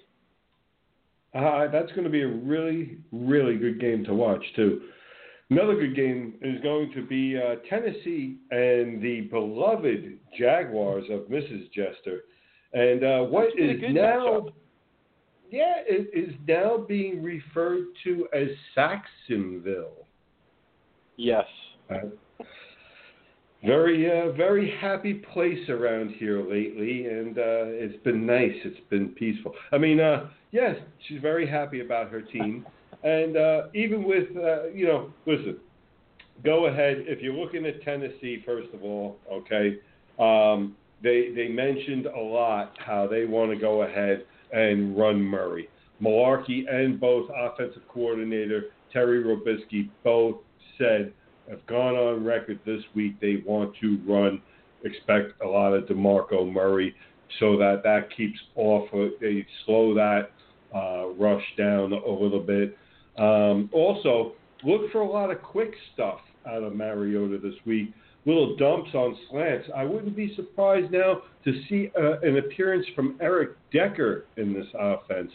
Uh, that's going to be a really, really good game to watch, too. Another good game is going to be uh, Tennessee and the beloved Jaguars of Mrs. Jester. And uh, what is now, matchup. yeah, it is now being referred to as Sacksonville. Yes. Uh, very, uh, very happy place around here lately, and uh, it's been nice. It's been peaceful. I mean, uh, yes, she's very happy about her team, and uh, even with, uh, you know, listen, go ahead. If you're looking at Tennessee, first of all, okay, um, they they mentioned a lot how they want to go ahead and run Murray. Mularkey and both offensive coordinator Terry Robiskie both said have gone on record this week they want to run, expect a lot of DeMarco Murray so that that keeps off, they slow that uh, rush down a little bit. Um, also, look for a lot of quick stuff out of Mariota this week. Little dumps on slants. I wouldn't be surprised now to see uh, an appearance from Eric Decker in this offense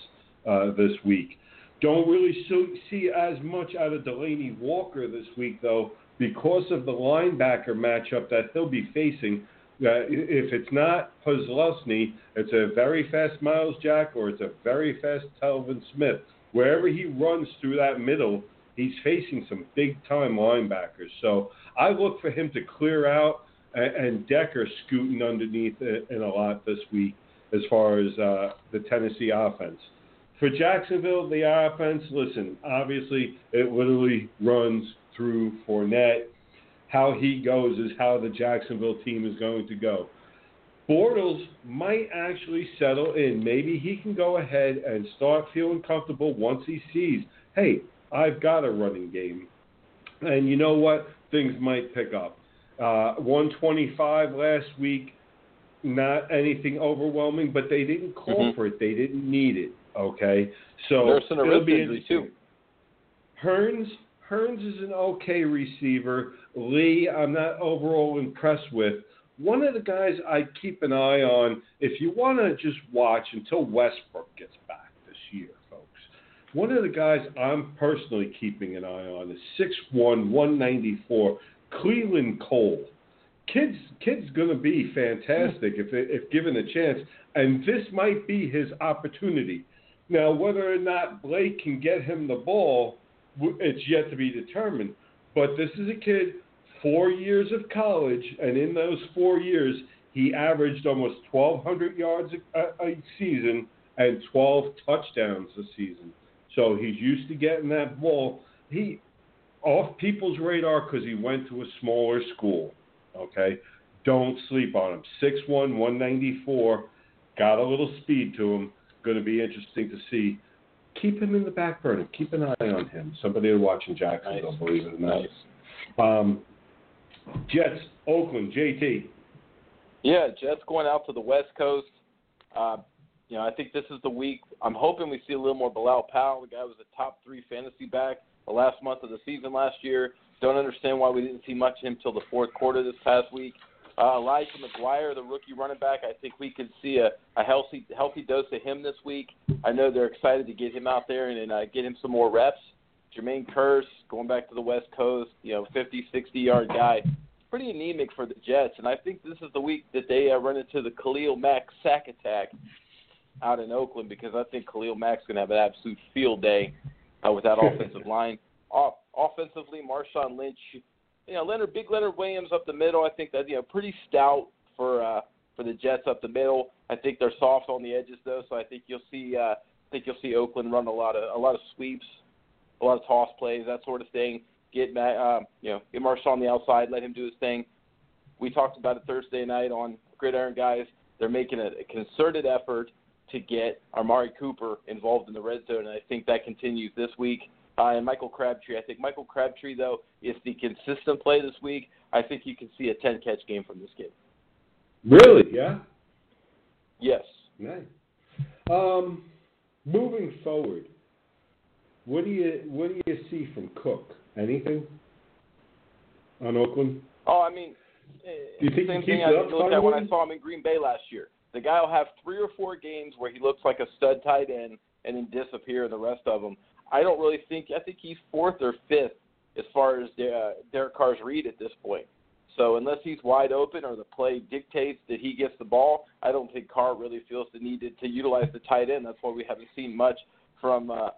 uh, this week. Don't really see as much out of Delanie Walker this week, though, because of the linebacker matchup that he'll be facing. Uh, if it's not Pozlowski, it's a very fast Myles Jack or it's a very fast Telvin Smith. Wherever he runs through that middle, he's facing some big time linebackers. So I look for him to clear out and, and Decker scooting underneath it in a lot this week as far as uh, the Tennessee offense. For Jacksonville, the offense, listen, obviously it literally runs through Fournette. How he goes is how the Jacksonville team is going to go. Bortles might actually settle in. Maybe he can go ahead and start feeling comfortable once he sees, hey, I've got a running game. And you know what? Things might pick up. Uh, 125 last week, not anything overwhelming, but they didn't call Mhm. for it. They didn't need it. Okay, so Nursing it'll be interesting. too. Hurns Hurns is an okay receiver. Lee, I'm not overall impressed with. One of the guys I keep an eye on, if you want to just watch until Westbrook gets back this year, folks. One of the guys I'm personally keeping an eye on is 6'1", 194, Cleveland Cole. Kid's kid's going to be fantastic if if given a chance, and this might be his opportunity. Now, whether or not Blake can get him the ball, it's yet to be determined. But this is a kid, four years of college, and in those four years, he averaged almost 1,200 yards a, a season and 12 touchdowns a season. So he's used to getting that ball. He off people's radar because he went to a smaller school. Okay, don't sleep on him. 6'1", 194, got a little speed to him. Going to be interesting to see. Keep him in the back burner. Keep an eye on him. Somebody watching watch in Jacksonville, Nice. believe it or not. Nice. Um, Jets, Oakland, JT. Yeah, Jets going out to the West Coast. Uh, you know, I think this is the week. I'm hoping we see a little more Bilal Powell. The guy was a top three fantasy back the last month of the season last year. Don't understand why we didn't see much of him till the fourth quarter this past week. Uh, Elijah McGuire, the rookie running back, I think we could see a, a healthy healthy dose of him this week. I know they're excited to get him out there and, and uh, get him some more reps. Jermaine Kearse going back to the West Coast, you know, 50, 60 yard guy. Pretty anemic for the Jets, and I think this is the week that they uh, run into the Khalil Mack sack attack out in Oakland because I think Khalil Mack's going to have an absolute field day uh, with that offensive line. Off, offensively, Marshawn Lynch, you know, Leonard, big Leonard Williams up the middle. I think that you know, pretty stout for uh, for the Jets up the middle. I think they're soft on the edges though, so I think you'll see uh, I think you'll see Oakland run a lot of a lot of sweeps, a lot of toss plays, that sort of thing. Get um, you know, get Marshawn on the outside, let him do his thing. We talked about it Thursday night on Gridiron Guys. They're making a, concerted effort to get Amari Cooper involved in the red zone, and I think that continues this week. Uh, and Michael Crabtree, I think Michael Crabtree though is the consistent play this week. I think you can see a 10 catch game from this kid. Really? Yeah. Yes. Nice. Um, moving forward, what do you what do you see from Cook? Anything on Oakland? Oh, I mean, eh, Do you think he same thing I looked at when I saw him in Green Bay last year. The guy will have three or four games where he looks like a stud tight end and then disappear the rest of them. I don't really think. I think he's fourth or fifth as far as uh, Derek Carr's read at this point. So unless he's wide open or the play dictates that he gets the ball, I don't think Carr really feels the need to, to utilize the tight end. That's why we haven't seen much from uh,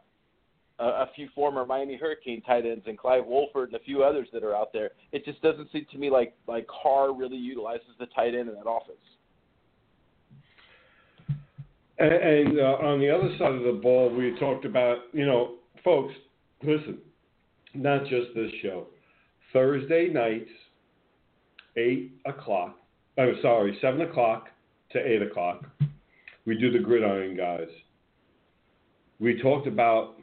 a, few former Miami Hurricane tight ends and Clive Walford and a few others that are out there. It just doesn't seem to me like like Carr really utilizes the tight end in that offense. And, and uh, on the other side of the ball, we talked about, you know, folks, listen, not just this show. Thursday nights, 8 o'clock, I'm sorry, 7 o'clock to 8 o'clock, we do the gridiron guys. We talked about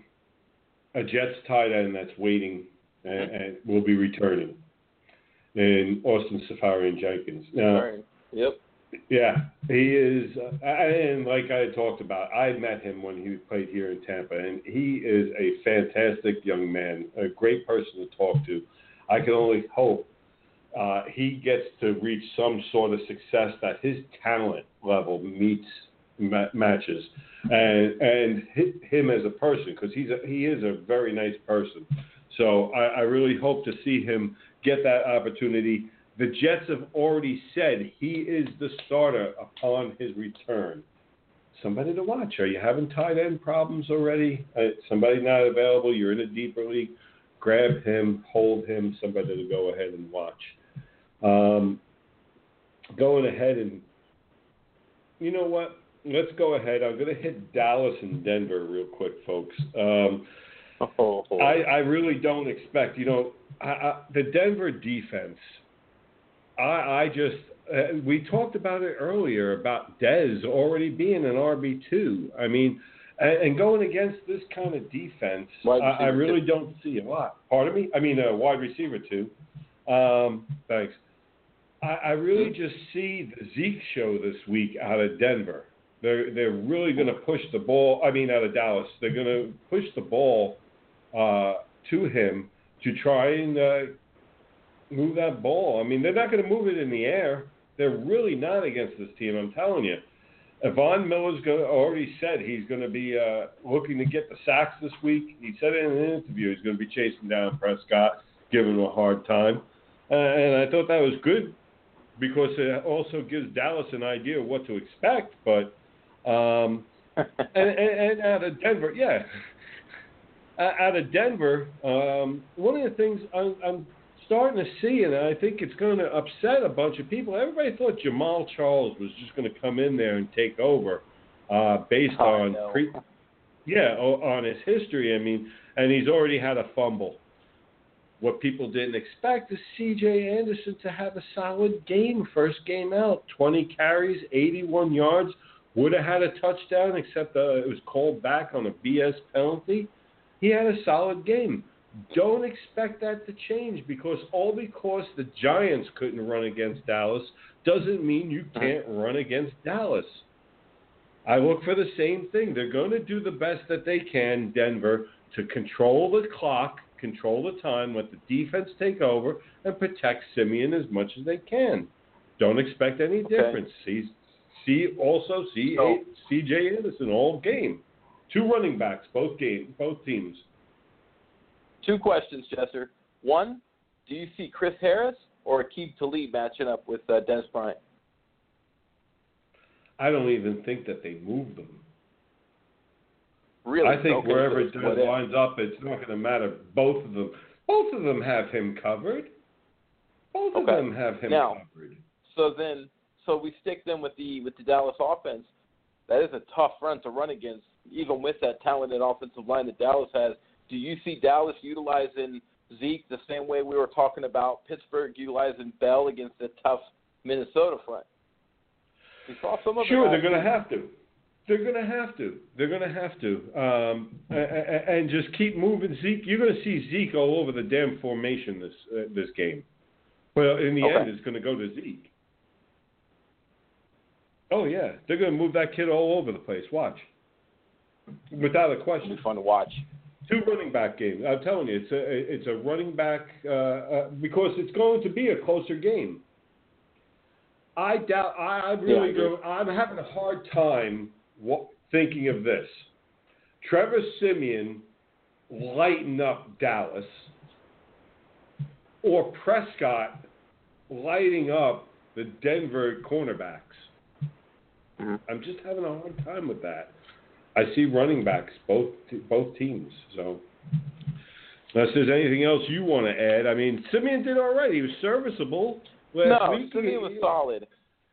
a Jets tight end that's waiting and, and will be returning and Austin Seferian-Jenkins. Now, right. Yep. yeah, he is, uh, and like I talked about, I met him when he played here in Tampa, and he is a fantastic young man, a great person to talk to. I can only hope uh, he gets to reach some sort of success that his talent level meets ma- matches, and and hi- him as a person because he's a, he is a very nice person. So I, I really hope to see him get that opportunity. The Jets have already said he is the starter upon his return. Somebody to watch. Are you having tight end problems already? Uh, somebody not available? You're in a deeper league. Grab him, hold him. Somebody to go ahead and watch. Um, going ahead and you know what? Let's go ahead. I'm going to hit Dallas and Denver real quick, folks. Um, Oh, I, I really don't expect, you know, I, I, the Denver defense. I, I just, uh, we talked about it earlier about Dez already being an RB two. I mean, and, and going against this kind of defense, I, I really two. don't see a lot. Pardon me? I mean, a wide receiver two. Um, thanks. I, I really just see the Zeke show this week out of Denver. They're they're really going to push the ball. I mean, out of Dallas, they're going to push the ball uh, to him to try and uh, move that ball. I mean, they're not going to move it in the air. They're really not against this team. I'm telling you. Von Miller's go already said he's going to be uh, looking to get the sacks this week. He said in an interview he's going to be chasing down Prescott, giving him a hard time. Uh, and I thought that was good because it also gives Dallas an idea of what to expect. But um, and, and, and out of Denver, yeah, out of Denver, um, one of the things I'm, I'm starting to see, and I think it's going to upset a bunch of people. Everybody thought Jamaal Charles was just going to come in there and take over, uh, based Oh, on no. pre- yeah, on his history. I mean, and he's already had a fumble. what people didn't expect is C.J. Anderson to have a solid game, first game out, 20 carries, 81 yards, would have had a touchdown, except uh, it was called back on a BS penalty. He had a solid game. Don't expect that to change because all because the Giants couldn't run against Dallas doesn't mean you can't run against Dallas. I look for the same thing. They're going to do the best that they can, Denver, to control the clock, control the time, let the defense take over, and protect Siemian as much as they can. Don't expect any difference. See, see also see So- C.J. Anderson all game. Two running backs, both game, both teams. Two questions, Jester. One, do you see Chris Harris or Aqib Talib matching up with uh, Dennis Bryant? I don't even think that they move them. Really? I think Okay, wherever so lines up, it's not going to matter. Both of them, both of them have him covered. Both of them have him Now- covered. So then, so we stick them with the with the Dallas offense. That is a tough front to run against, even with that talented offensive line that Dallas has. Do you see Dallas utilizing Zeke the same way we were talking about Pittsburgh utilizing Bell against the tough Minnesota front? We saw some of Sure, they're going to have to. They're going to have to. They're going to have to. Um, and just keep moving Zeke. You're going to see Zeke all over the damn formation this uh, this game. Well, in the Okay. end, it's going to go to Zeke. Oh yeah, they're going to move that kid all over the place. Watch, without a It'll question. be fun to watch. Two running back games. I'm telling you, it's a it's a running back uh, uh, because it's going to be a closer game. I doubt. I, I really Yeah, go. I'm having a hard time wa- thinking of this. Trevor Siemian lighten up Dallas, or Prescott lighting up the Denver cornerbacks. Mhm. I'm just having a hard time with that. I see running backs both both teams. So unless there's anything else you want to add, I mean Siemian did all right. He was serviceable last No, week. Siemian was solid.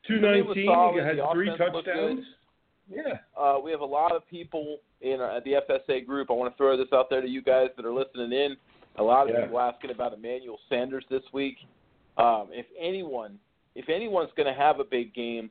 Two nineteen. He had The three offense looked good. touchdowns. Yeah. Uh, we have a lot of people in uh, the FSA group. I want to throw this out there to you guys that are listening in. A lot of Yeah. people asking about Emmanuel Sanders this week. Um, if anyone, if anyone's going to have a big game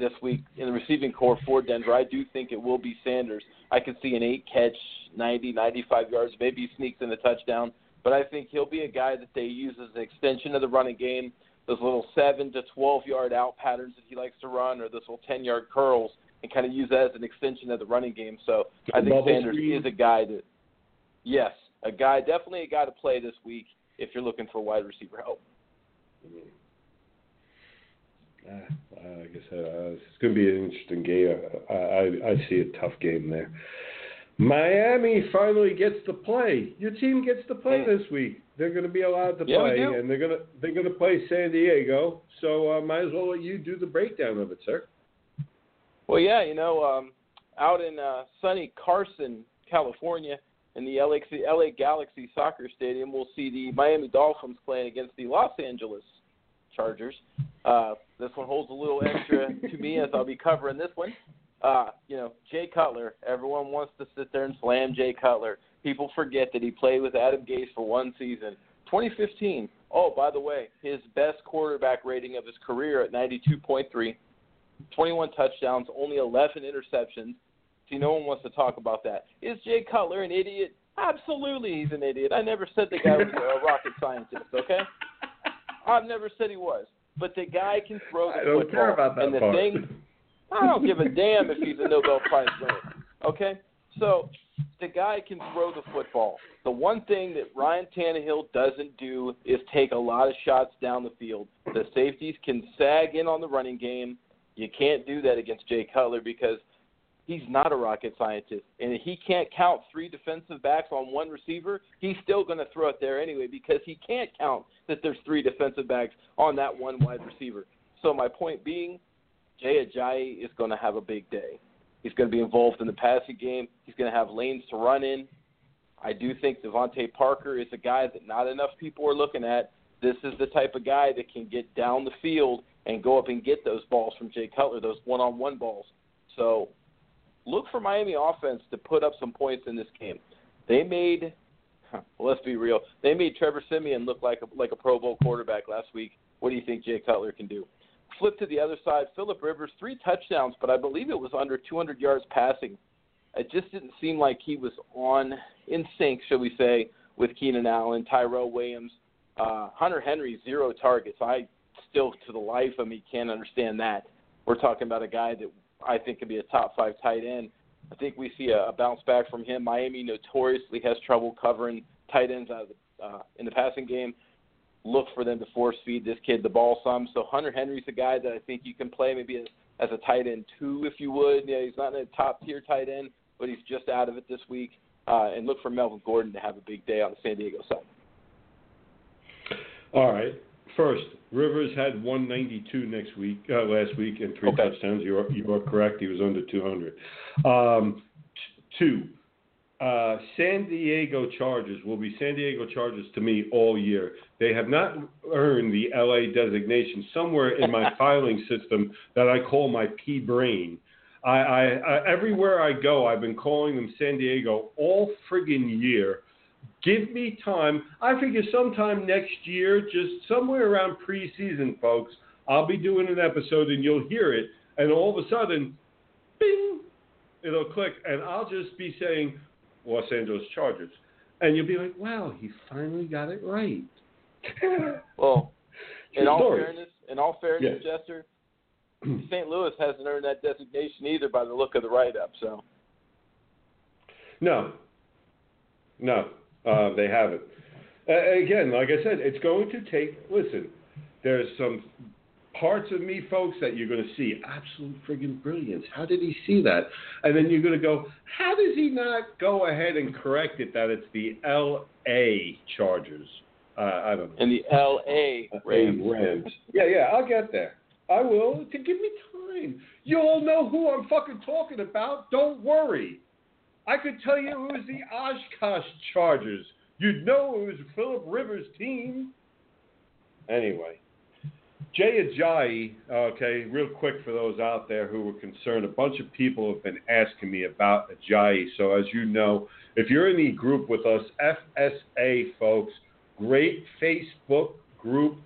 this week in the receiving corps for Denver, I do think it will be Sanders. I could see an eight catch, 90, 95 yards, maybe he sneaks in a touchdown. But I think he'll be a guy that they use as an extension of the running game. Those little seven to 12 yard out patterns that he likes to run, or those little 10 yard curls, and kind of use that as an extension of the running game. So I think Sanders screen. is a guy that, yes, a guy, definitely a guy to play this week if you're looking for wide receiver help. Ah, like I said, uh, it's going to be an interesting game. I, I, I see a tough game there. Miami finally gets to play. Your team gets to play Mm. this week. They're going to be allowed to Yeah, play, and they're going to they're going to play San Diego. So uh, might as well let you do the breakdown of it, sir. Well, yeah, you know, um, out in uh, sunny Carson, California, in the LA, LA Galaxy Soccer Stadium, we'll see the Miami Dolphins playing against the Los Angeles Chargers. Uh, this one holds a little extra to me as I'll be covering this one. Uh, you know, Jay Cutler. Everyone wants to sit there and slam Jay Cutler. People forget that he played with Adam Gase for one season. 2015. Oh, by the way, his best quarterback rating of his career at 92.3. 21 touchdowns, only 11 interceptions. See, no one wants to talk about that. Is Jay Cutler an idiot? Absolutely, he's an idiot. I never said the guy was a rocket scientist. Okay, I've never said he was. But the guy can throw the I don't football. care about that and the part. thing, I don't give a damn if he's a Nobel Prize winner. Okay, so the guy can throw the football. The one thing that Ryan Tannehill doesn't do is take a lot of shots down the field. The safeties can sag in on the running game. You can't do that against Jay Cutler because he's not a rocket scientist. And if he can't count three defensive backs on one receiver, he's still going to throw it there anyway because he can't count that there's three defensive backs on that one wide receiver. So my point being, Jay Ajayi is going to have a big day. He's going to be involved in the passing game. He's going to have lanes to run in. I do think DeVante Parker is a guy that not enough people are looking at. This is the type of guy that can get down the field and go up and get those balls from Jay Cutler, those one-on-one balls. So look for Miami offense to put up some points in this game. They made well, let's be real. They made Trevor Siemian look like a, like a Pro Bowl quarterback last week. What do you think Jay Cutler can do? Flip to the other side. Philip Rivers, three touchdowns, but I believe it was under 200 yards passing. It just didn't seem like he was on in sync, shall we say, with Keenan Allen, Tyrell Williams, uh, Hunter Henry, zero targets. I still, to the life of me, can't understand that. We're talking about a guy that I think could be a top five tight end. I think we see a, a bounce back from him. Miami notoriously has trouble covering tight ends out of the, uh, in the passing game. Look for them to force feed this kid the ball some. So Hunter Henry's a guy that I think you can play maybe as, as a tight end two, if you would. Yeah, he's not in a top tier tight end, but he's just out of it this week. Uh, and look for Melvin Gordon to have a big day on the San Diego side. All right. First, Rivers had 192 next week, uh, last week, and three Okay. touchdowns. You are, you are correct. He was under 200. Um, two, uh, San Diego Chargers will be San Diego Chargers to me all year. They have not earned the LA designation somewhere in my filing system that I call my P brain. I, I, I everywhere I go, I've been calling them San Diego all friggin' year. Give me time. I figure sometime next year, just somewhere around preseason, folks, I'll be doing an episode and you'll hear it, and all of a sudden, bing, it'll click, and I'll just be saying Los Angeles Chargers, and you'll be like, wow, he finally got it right. Well, in all story. fairness, in all fairness, Jester, St. Louis hasn't earned that designation either by the look of the write-up. So No, no, uh, they haven't. Uh, again, like I said, it's going to take. Listen, there's some parts of me, folks, that you're going to see absolute friggin' brilliance. How did he see that? And then you're going to go, how does he not go ahead and correct it that it's the L.A. Chargers? Uh, I don't know. in the L.A. Rams, Rams. Yeah, yeah, I'll get there. I will. To give me time. You all know who I'm fucking talking about. Don't worry. I could tell you it was the Oshkosh Chargers. You'd know it was Philip Rivers' team. Anyway, Jay Ajayi, okay, real quick for those out there who were concerned, a bunch of people have been asking me about Ajayi. So, as you know, if you're in the group with us, FSA folks, great Facebook group,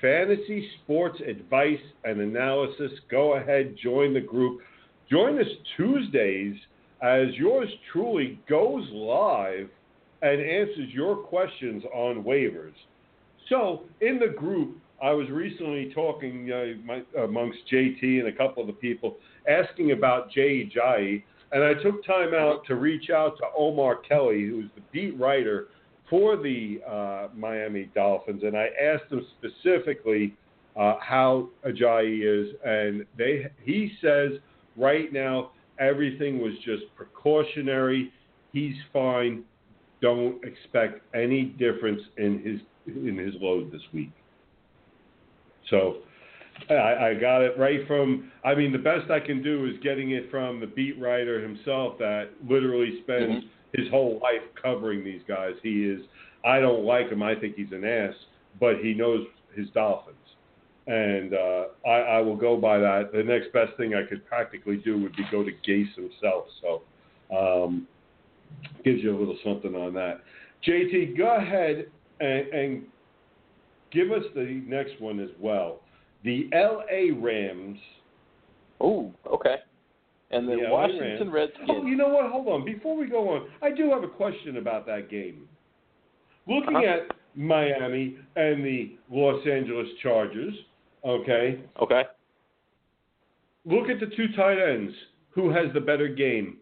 fantasy sports advice and analysis. Go ahead, join the group. Join us Tuesdays as yours truly goes live and answers your questions on waivers. So, in the group, I was recently talking uh, my, amongst JT and a couple of the people asking about Jay Ajayi, and I took time out to reach out to Omar Kelly, who's the beat writer for the uh, Miami Dolphins, and I asked him specifically uh, how Ajayi is, and they he says right now everything was just precautionary. He's fine. Don't expect any difference in his in his load this week. So I, I got it right from. I mean, the best I can do is getting it from the beat writer himself that literally spends mm-hmm. his whole life covering these guys. He is. I don't like him. I think he's an ass, but he knows his Dolphins, and uh, I, I will go by that. The next best thing I could practically do would be go to Gase himself. So. Um, gives you a little something on that. JT, go ahead and, and give us the next one as well. The LA Rams. Ooh, okay. And the the Washington Rams. Redskins. Oh, you know what? Hold on. Before we go on, I do have a question about that game. Looking Uh-huh. at Miami and the Los Angeles Chargers, okay, Okay. look at the two tight ends. Who has the better game?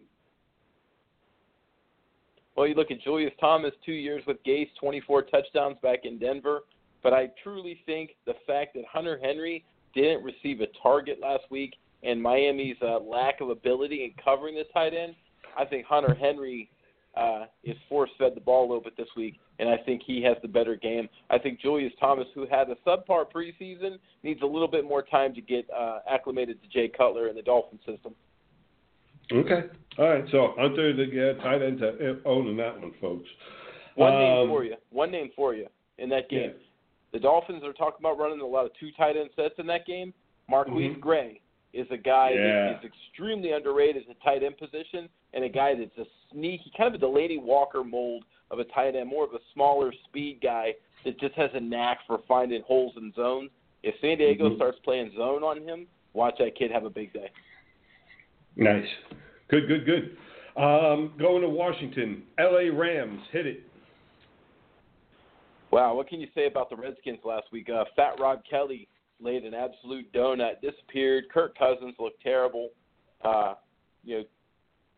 Well, you look at Julius Thomas, two years with Gase, 24 touchdowns back in Denver. But I truly think the fact that Hunter Henry didn't receive a target last week and Miami's uh, lack of ability in covering the tight end, I think Hunter Henry uh, is force fed the ball a little bit this week, and I think he has the better game. I think Julius Thomas, who had a subpar preseason, needs a little bit more time to get uh, acclimated to Jay Cutler and the Dolphin system. Okay. All right. So Hunter, the uh, tight end, uh, owning that one, folks. One Um, name for you. One name for you in that game. Yeah. The Dolphins are talking about running a lot of two tight end sets in that game. MarQueis Mhm. Gray, is a guy Yeah. that is extremely underrated at the tight end position, and a guy that's a sneaky, kind of a Delanie Walker mold of a tight end, more of a smaller speed guy that just has a knack for finding holes in zones. If San Diego Mhm. starts playing zone on him, watch that kid have a big day. Nice. Good, good, good. Um, going to Washington. L.A. Rams. Hit it. Wow, what can you say about the Redskins last week? Uh, Fat Rob Kelley laid an absolute donut, disappeared. Kirk Cousins looked terrible. Uh, you know,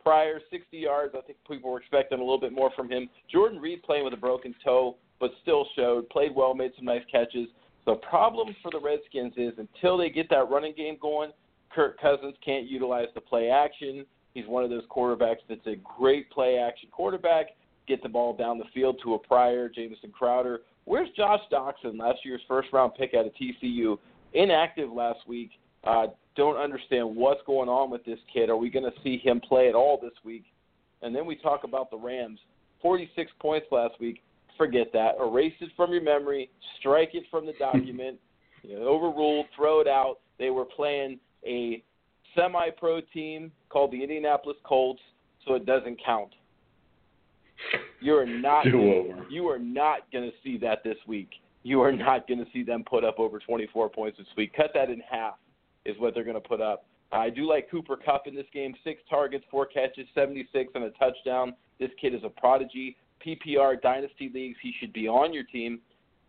prior 60 yards. I think people were expecting a little bit more from him. Jordan Reed playing with a broken toe, but still showed, played well, made some nice catches. The problem for the Redskins is until they get that running game going, Kirk Cousins can't utilize the play action. He's one of those quarterbacks that's a great play action quarterback. Get the ball down the field to a Pryor, Jamison Crowder. Where's Josh Doctson, last year's first round pick out of TCU? Inactive last week. Uh, don't understand what's going on with this kid. Are we going to see him play at all this week? And then we talk about the Rams. 46 points last week. Forget that. Erase it from your memory. Strike it from the document. you know, overruled. Throw it out. They were playing a semi-pro team called the Indianapolis Colts, so it doesn't count. You are not. Do-over. You are not going to see that this week. You are not going to see them put up over 24 points this week. Cut that in half is what they're going to put up. I do like Cooper Kupp in this game. Six targets, four catches, 76, and a touchdown. This kid is a prodigy. PPR dynasty leagues, he should be on your team.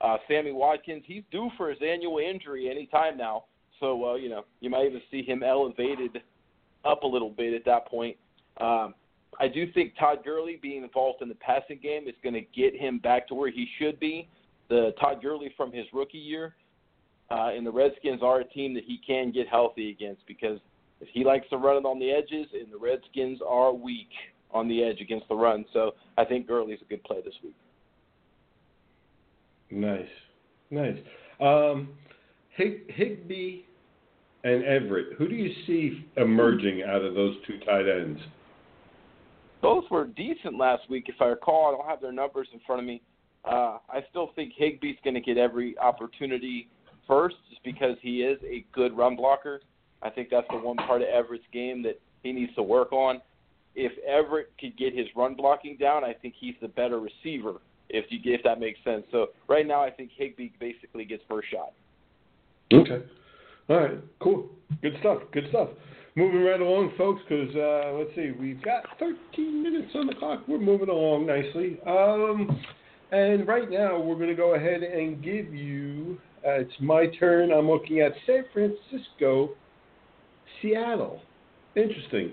Uh, Sammy Watkins, he's due for his annual injury any time now. So, uh, you know, you might even see him elevated up a little bit at that point. Um, I do think Todd Gurley being involved in the passing game is going to get him back to where he should be. The Todd Gurley from his rookie year, uh, and the Redskins are a team that he can get healthy against because if he likes to run it on the edges, and the Redskins are weak on the edge against the run. So I think Gurley's a good play this week. Nice. Nice. Um, Hig- Higbee and Everett. Who do you see emerging out of those two tight ends? Both were decent last week, if I recall. I don't have their numbers in front of me. Uh, I still think Higbee's going to get every opportunity first, just because he is a good run blocker. I think that's the one part of Everett's game that he needs to work on. If Everett could get his run blocking down, I think he's the better receiver. If you if that makes sense. So right now, I think Higbee basically gets first shot. Okay. All right. Cool. Good stuff. Good stuff. Moving right along, folks, because uh, let's see, we've got 13 minutes on the clock. We're moving along nicely. Um, and right now, we're going to go ahead and give you. Uh, it's my turn. I'm looking at San Francisco, Seattle. Interesting.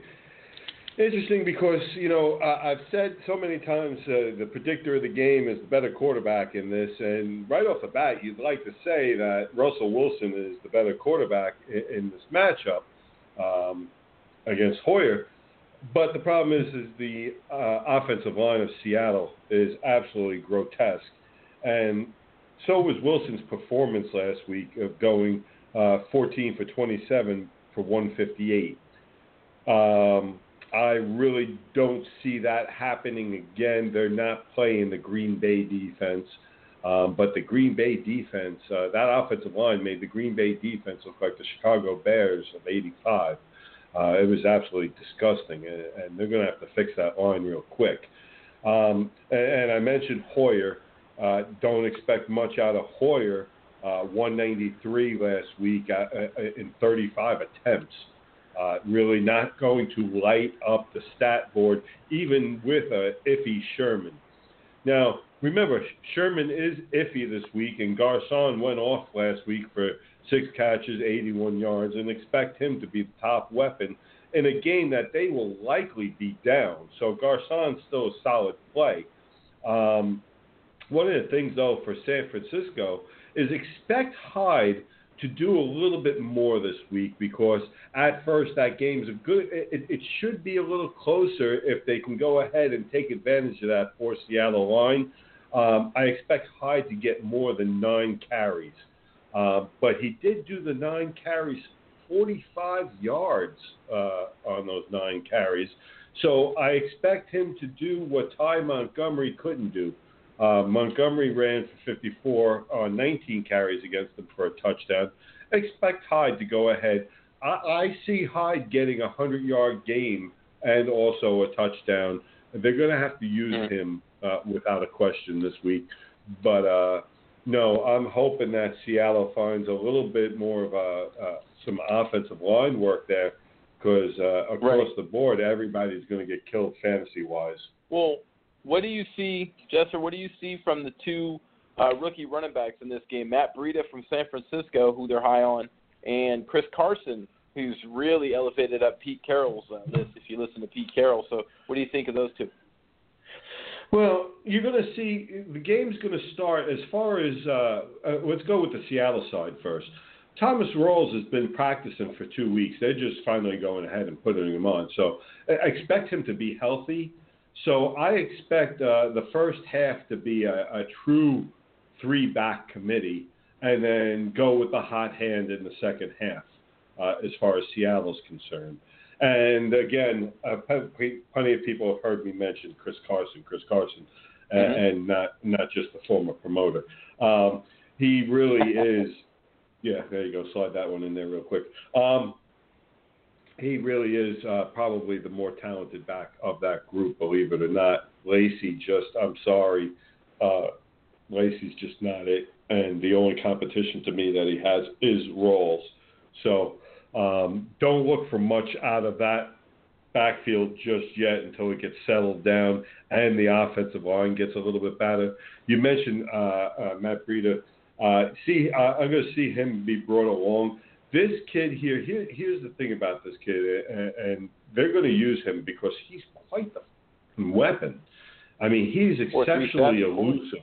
Interesting because you know I've said so many times uh, the predictor of the game is the better quarterback in this, and right off the bat you'd like to say that Russell Wilson is the better quarterback in, in this matchup um, against Hoyer. But the problem is, is the uh, offensive line of Seattle is absolutely grotesque, and so was Wilson's performance last week of going uh, 14 for 27 for 158. Um, I really don't see that happening again. They're not playing the Green Bay defense, um, but the Green Bay defense, uh, that offensive line made the Green Bay defense look like the Chicago Bears of '85. Uh, it was absolutely disgusting, and, they're going to have to fix that line real quick. Um, and I mentioned Hoyer. Uh, don't expect much out of Hoyer. Uh, 193 last week uh, uh, in 35 attempts. Uh, really not going to light up the stat board, even with a iffy Sherman. Now, remember, Sherman is iffy this week, and Garcon went off last week for six catches, 81 yards, and expect him to be the top weapon in a game that they will likely be down. So Garcon's still a solid play. Um, one of the things, though, for San Francisco is expect Hyde to do a little bit more this week because at first that game's a good. It, it should be a little closer if they can go ahead and take advantage of that for Seattle line. Um, I expect Hyde to get more than nine carries, uh, but he did do the nine carries, 45 yards uh, on those nine carries. So I expect him to do what Ty Montgomery couldn't do. Uh, Montgomery ran for 54 on 19 carries against them for a touchdown. Expect Hyde to go ahead I, I see Hyde getting a hundred yard game and also a touchdown. They're going to have to use Mm. him uh, without a question this week. But uh, no, I'm hoping that Seattle finds a little bit more of a, uh, some offensive line work there because uh, across Right. the board, everybody's going to get killed fantasy wise. Well, what do you see, Jester? What do you see from the two uh, rookie running backs in this game? Matt Breida from San Francisco, who they're high on, and Chris Carson, who's really elevated up Pete Carroll's uh, list. If you listen to Pete Carroll, so what do you think of those two? Well, you're going to see the game's going to start as far as uh, uh, let's go with the Seattle side first. Thomas Rawls has been practicing for two weeks. They're just finally going ahead and putting him on. So I expect him to be healthy. So I expect uh, the first half to be a, a true three back committee and then go with the hot hand in the second half uh, as far as Seattle's concerned. And again, uh, plenty of people have heard me mention Chris Carson, Chris Carson, Mhm. and not not just the former promoter. Um, he really is. Yeah, there you go. Slide that one in there real quick. Um, he really is uh, probably the more talented back of that group, believe it or not. Lacy just, I'm sorry, uh, Lacy's just not it. And the only competition to me that he has is Rawls. So um, don't look for much out of that backfield just yet until it gets settled down and the offensive line gets a little bit better. You mentioned uh, uh, Matt Breida. Uh, see, uh, I'm going to see him be brought along. This kid here, here, here's the thing about this kid, and, and they're going to use him because he's quite the weapon. I mean, he's exceptionally elusive.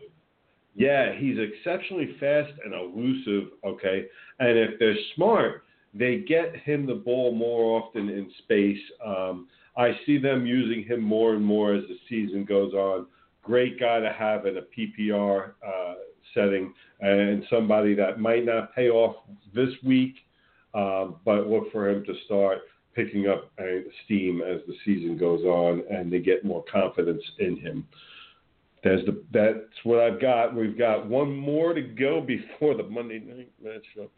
Yeah, he's exceptionally fast and elusive. Okay, and if they're smart, they get him the ball more often in space. Um, I see them using him more and more as the season goes on. Great guy to have in a PPR uh, setting and somebody that might not pay off this week, um, but look for him to start picking up uh, steam as the season goes on and they get more confidence in him. There's the that's what I've got. We've got one more to go before the Monday night matchup.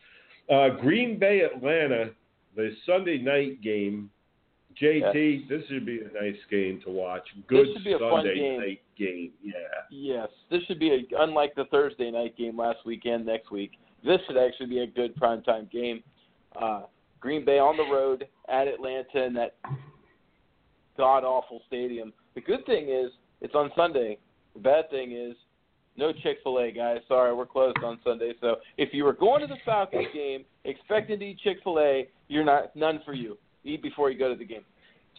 Uh, Green Bay Atlanta, the Sunday night game. JT, this should be a nice game to watch. Good should be a fun Sunday game. night game. Yeah. Yes, this should be a, unlike the Thursday night game last weekend. Next week, this should actually be a good primetime game. Uh, Green Bay on the road at Atlanta in that god awful stadium. The good thing is it's on Sunday. The bad thing is no Chick Fil A, guys. Sorry, we're closed on Sunday. So if you were going to the Falcons game expecting to eat Chick Fil A, you're not none for you. Eat before you go to the game.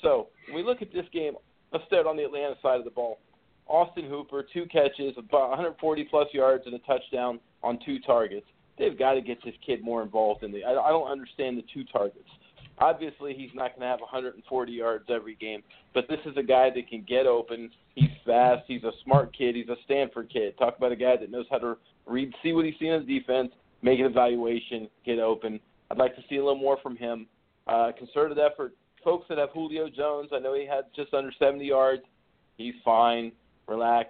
So when we look at this game, let's start on the Atlanta side of the ball. Austin Hooper, two catches, about 140 plus yards and a touchdown on two targets. They've got to get this kid more involved in the. I, I don't understand the two targets. Obviously, he's not going to have 140 yards every game, but this is a guy that can get open. He's fast. He's a smart kid. He's a Stanford kid. Talk about a guy that knows how to read, see what he's seeing in defense, make an evaluation, get open. I'd like to see a little more from him. Uh, concerted effort. Folks that have Julio Jones, I know he had just under 70 yards. He's fine. Relax.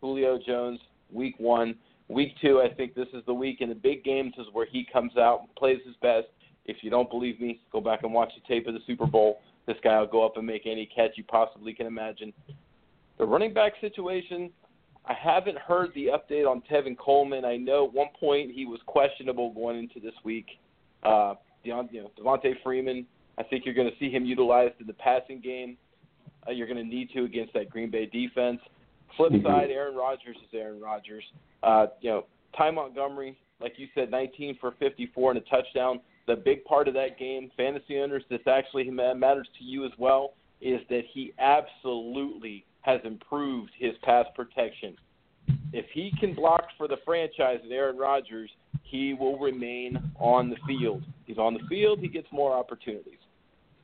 Julio Jones, week one. Week two, I think this is the week in the big games is where he comes out and plays his best. If you don't believe me, go back and watch the tape of the Super Bowl. This guy will go up and make any catch you possibly can imagine. The running back situation, I haven't heard the update on Tevin Coleman. I know at one point he was questionable going into this week. Uh, Deon, you know, Devonta Freeman, I think you're going to see him utilized in the passing game. Uh, you're going to need to against that Green Bay defense. Flip Mhm. side, Aaron Rodgers is Aaron Rodgers. Uh, you know, Ty Montgomery, like you said, 19 for 54 and a touchdown. The big part of that game, fantasy owners, this actually matters to you as well, is that he absolutely has improved his pass protection. If he can block for the franchise at Aaron Rodgers, he will remain on the field. He's on the field, he gets more opportunities.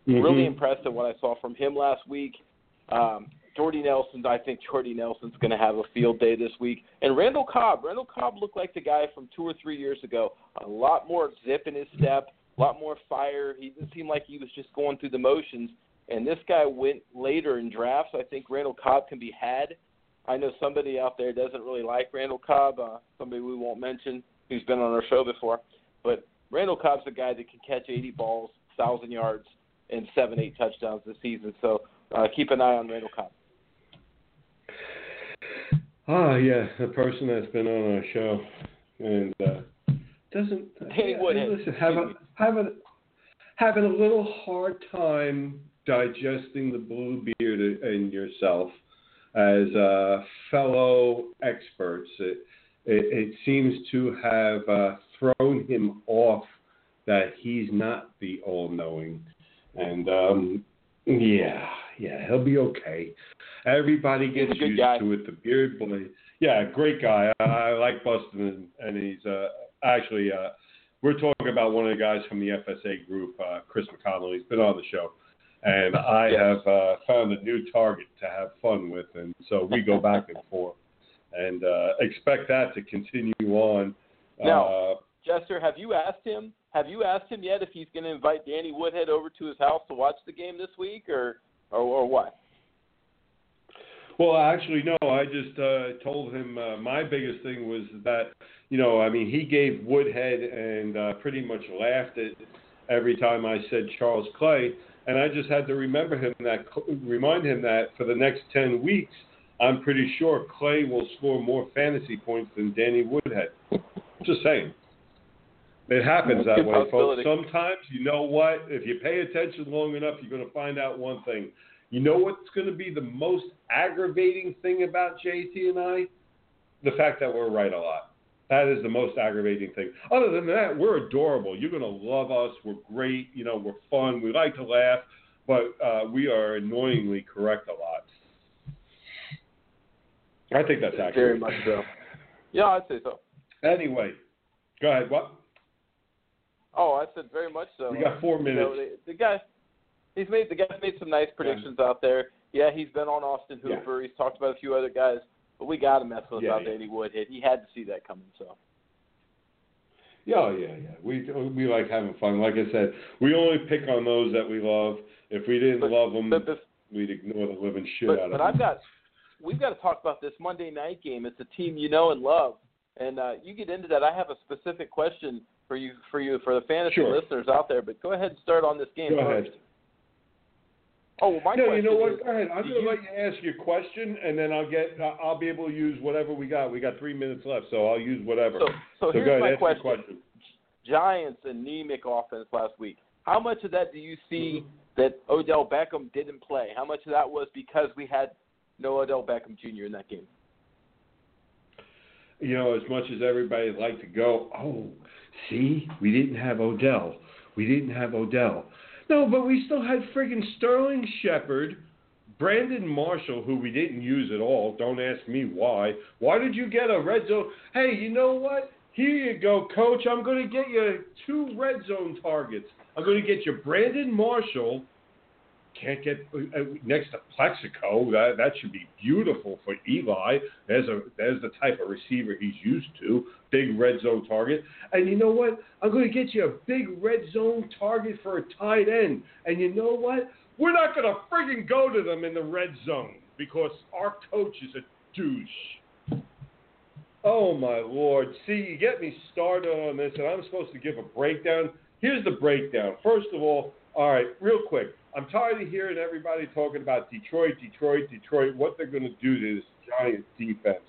Really Mhm. impressed at what I saw from him last week. Um, Jordy Nelson, I think Jordy Nelson's going to have a field day this week. And Randall Cobb, Randall Cobb looked like the guy from two or three years ago. A lot more zip in his step, a lot more fire. He didn't seem like he was just going through the motions. And this guy went later in drafts. I think Randall Cobb can be had. I know somebody out there doesn't really like Randall Cobb, uh, somebody we won't mention who's been on our show before. But Randall Cobb's a guy that can catch 80 balls, thousand yards and seven, eight touchdowns this season. So uh, keep an eye on Randall Cobb. Ah, yeah, the person that's been on our show and uh, doesn't Danny Woodhead. Listen, have a, have a, having a little hard time digesting the blue beard in yourself as uh, fellow experts. It, it, it seems to have uh, thrown him off that he's not the all-knowing, and um, yeah, yeah, he'll be okay. Everybody gets used guy. to it. The beard boy, Yeah, great guy. I, I like Bustin, and, and he's uh, actually. Uh, we're talking about one of the guys from the FSA group, uh, Chris McConnell. He's been on the show, and I Yes. have uh, found a new target to have fun with, and so we go back and forth, and uh, expect that to continue on. Now- uh, Jester, have you asked him? Have you asked him yet if he's going to invite Danny Woodhead over to his house to watch the game this week, or or, or what? Well, actually, no. I just uh, told him uh, my biggest thing was that, you know, I mean, he gave Woodhead and uh, pretty much laughed at every time I said Charles Clay, and I just had to remember him that, remind him that for the next ten weeks, I'm pretty sure Clay will score more fantasy points than Danny Woodhead. Just saying. It happens that way, folks. Sometimes, you know what? If you pay attention long enough, you're going to find out one thing. You know what's going to be the most aggravating thing about JT and I? The fact that we're right a lot. That is the most aggravating thing. Other than that, we're adorable. You're going to love us. We're great. You know, we're fun. We like to laugh, but uh, we are annoyingly correct a lot. I think that's accurate. Very much so. Yeah, I'd say so. Anyway, go ahead. What? Oh, I said very much so. We got four You minutes. know, the, the guy, he's made the guy's made some nice predictions out there. Yeah, he's been on Austin Yeah. Hooper. He's talked about a few other guys, but we got to mess with Yeah, about yeah. Danny Woodhead. He had to see that coming. So Yeah, oh, yeah, yeah. We we like having fun. Like I said, we only pick on those that we love. If we didn't But- love them, but, but, we'd ignore the living shit out of them. but. I've got we've got to talk about this Monday night game. It's a team you know and love, and uh, you get into that. I have a specific question for you for you for the fantasy Sure. listeners out there. But go ahead and start on this game Go first. ahead. Oh, well, my no, question you know what? is, Go ahead. I'm going to let you ask your question, and then I'll get. I'll be able to use whatever we got. We got three minutes left, so I'll use whatever. So, so, So here's go ahead, my question. question. Giants anemic offense last week. How much of that do you see mm-hmm. that Odell Beckham didn't play? How much of that was because we had no Odell Beckham Jr. in that game? You know, as much as everybody'd like to go, oh, see, we didn't have Odell. We didn't have Odell. No, but we still had friggin' Sterling Shepard, Brandon Marshall, who we didn't use at all. Don't ask me why. Why did you get a red zone? Hey, you know what? Here you go, coach. I'm going to get you two red zone targets. I'm going to get you Brandon Marshall. Can't get uh, next to Plaxico. That that should be beautiful for Eli. There's a there's the type of receiver he's used to. Big red zone target. And you know what? I'm going to get you a big red zone target for a tight end. And you know what? We're not going to friggin' go to them in the red zone because our coach is a douche. Oh my lord. See, you get me started on this, and I'm supposed to give a breakdown. Here's the breakdown. First of all, all right, real quick. I'm tired of hearing everybody talking about Detroit, Detroit, Detroit, what they're going to do to this Giant defense.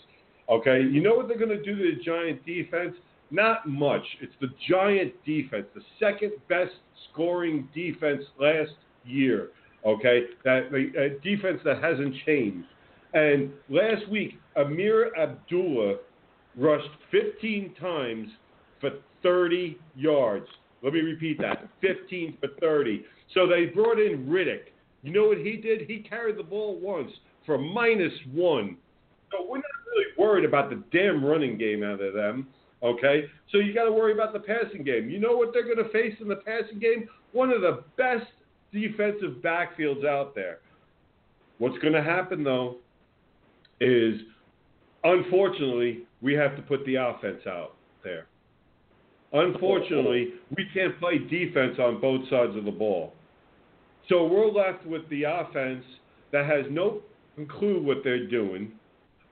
Okay, you know what they're going to do to the Giant defense? Not much. It's the Giant defense, the second best scoring defense last year. Okay, that the uh, defense that hasn't changed. And last week, Ameer Abdullah rushed 15 times for 30 yards. Let me repeat that 15 for 30. So they brought in Riddick. You know what he did? He carried the ball once for minus one. So we're not really worried about the damn running game out of them. Okay? So you got to worry about the passing game. You know what they're going to face in the passing game? One of the best defensive backfields out there. What's going to happen, though, is unfortunately, we have to put the offense out there. Unfortunately, we can't play defense on both sides of the ball. So we're left with the offense that has no clue what they're doing,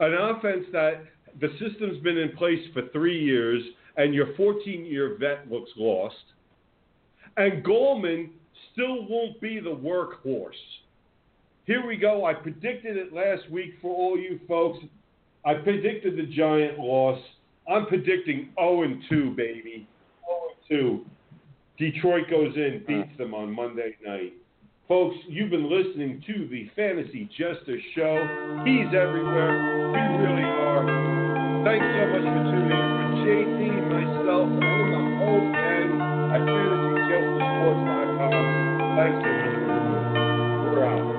an offense that the system's been in place for three years, and your 14 year vet looks lost. And Goldman still won't be the workhorse. Here we go. I predicted it last week for all you folks. I predicted the Giant loss. I'm predicting 0 2, baby. 0 2. Detroit goes in, beats them on Monday night. Folks, you've been listening to the Fantasy Jester Show. He's everywhere. We really are. Thanks so much for tuning in. For JT, myself, and the whole gang at FantasyJesterSports.com. Thanks so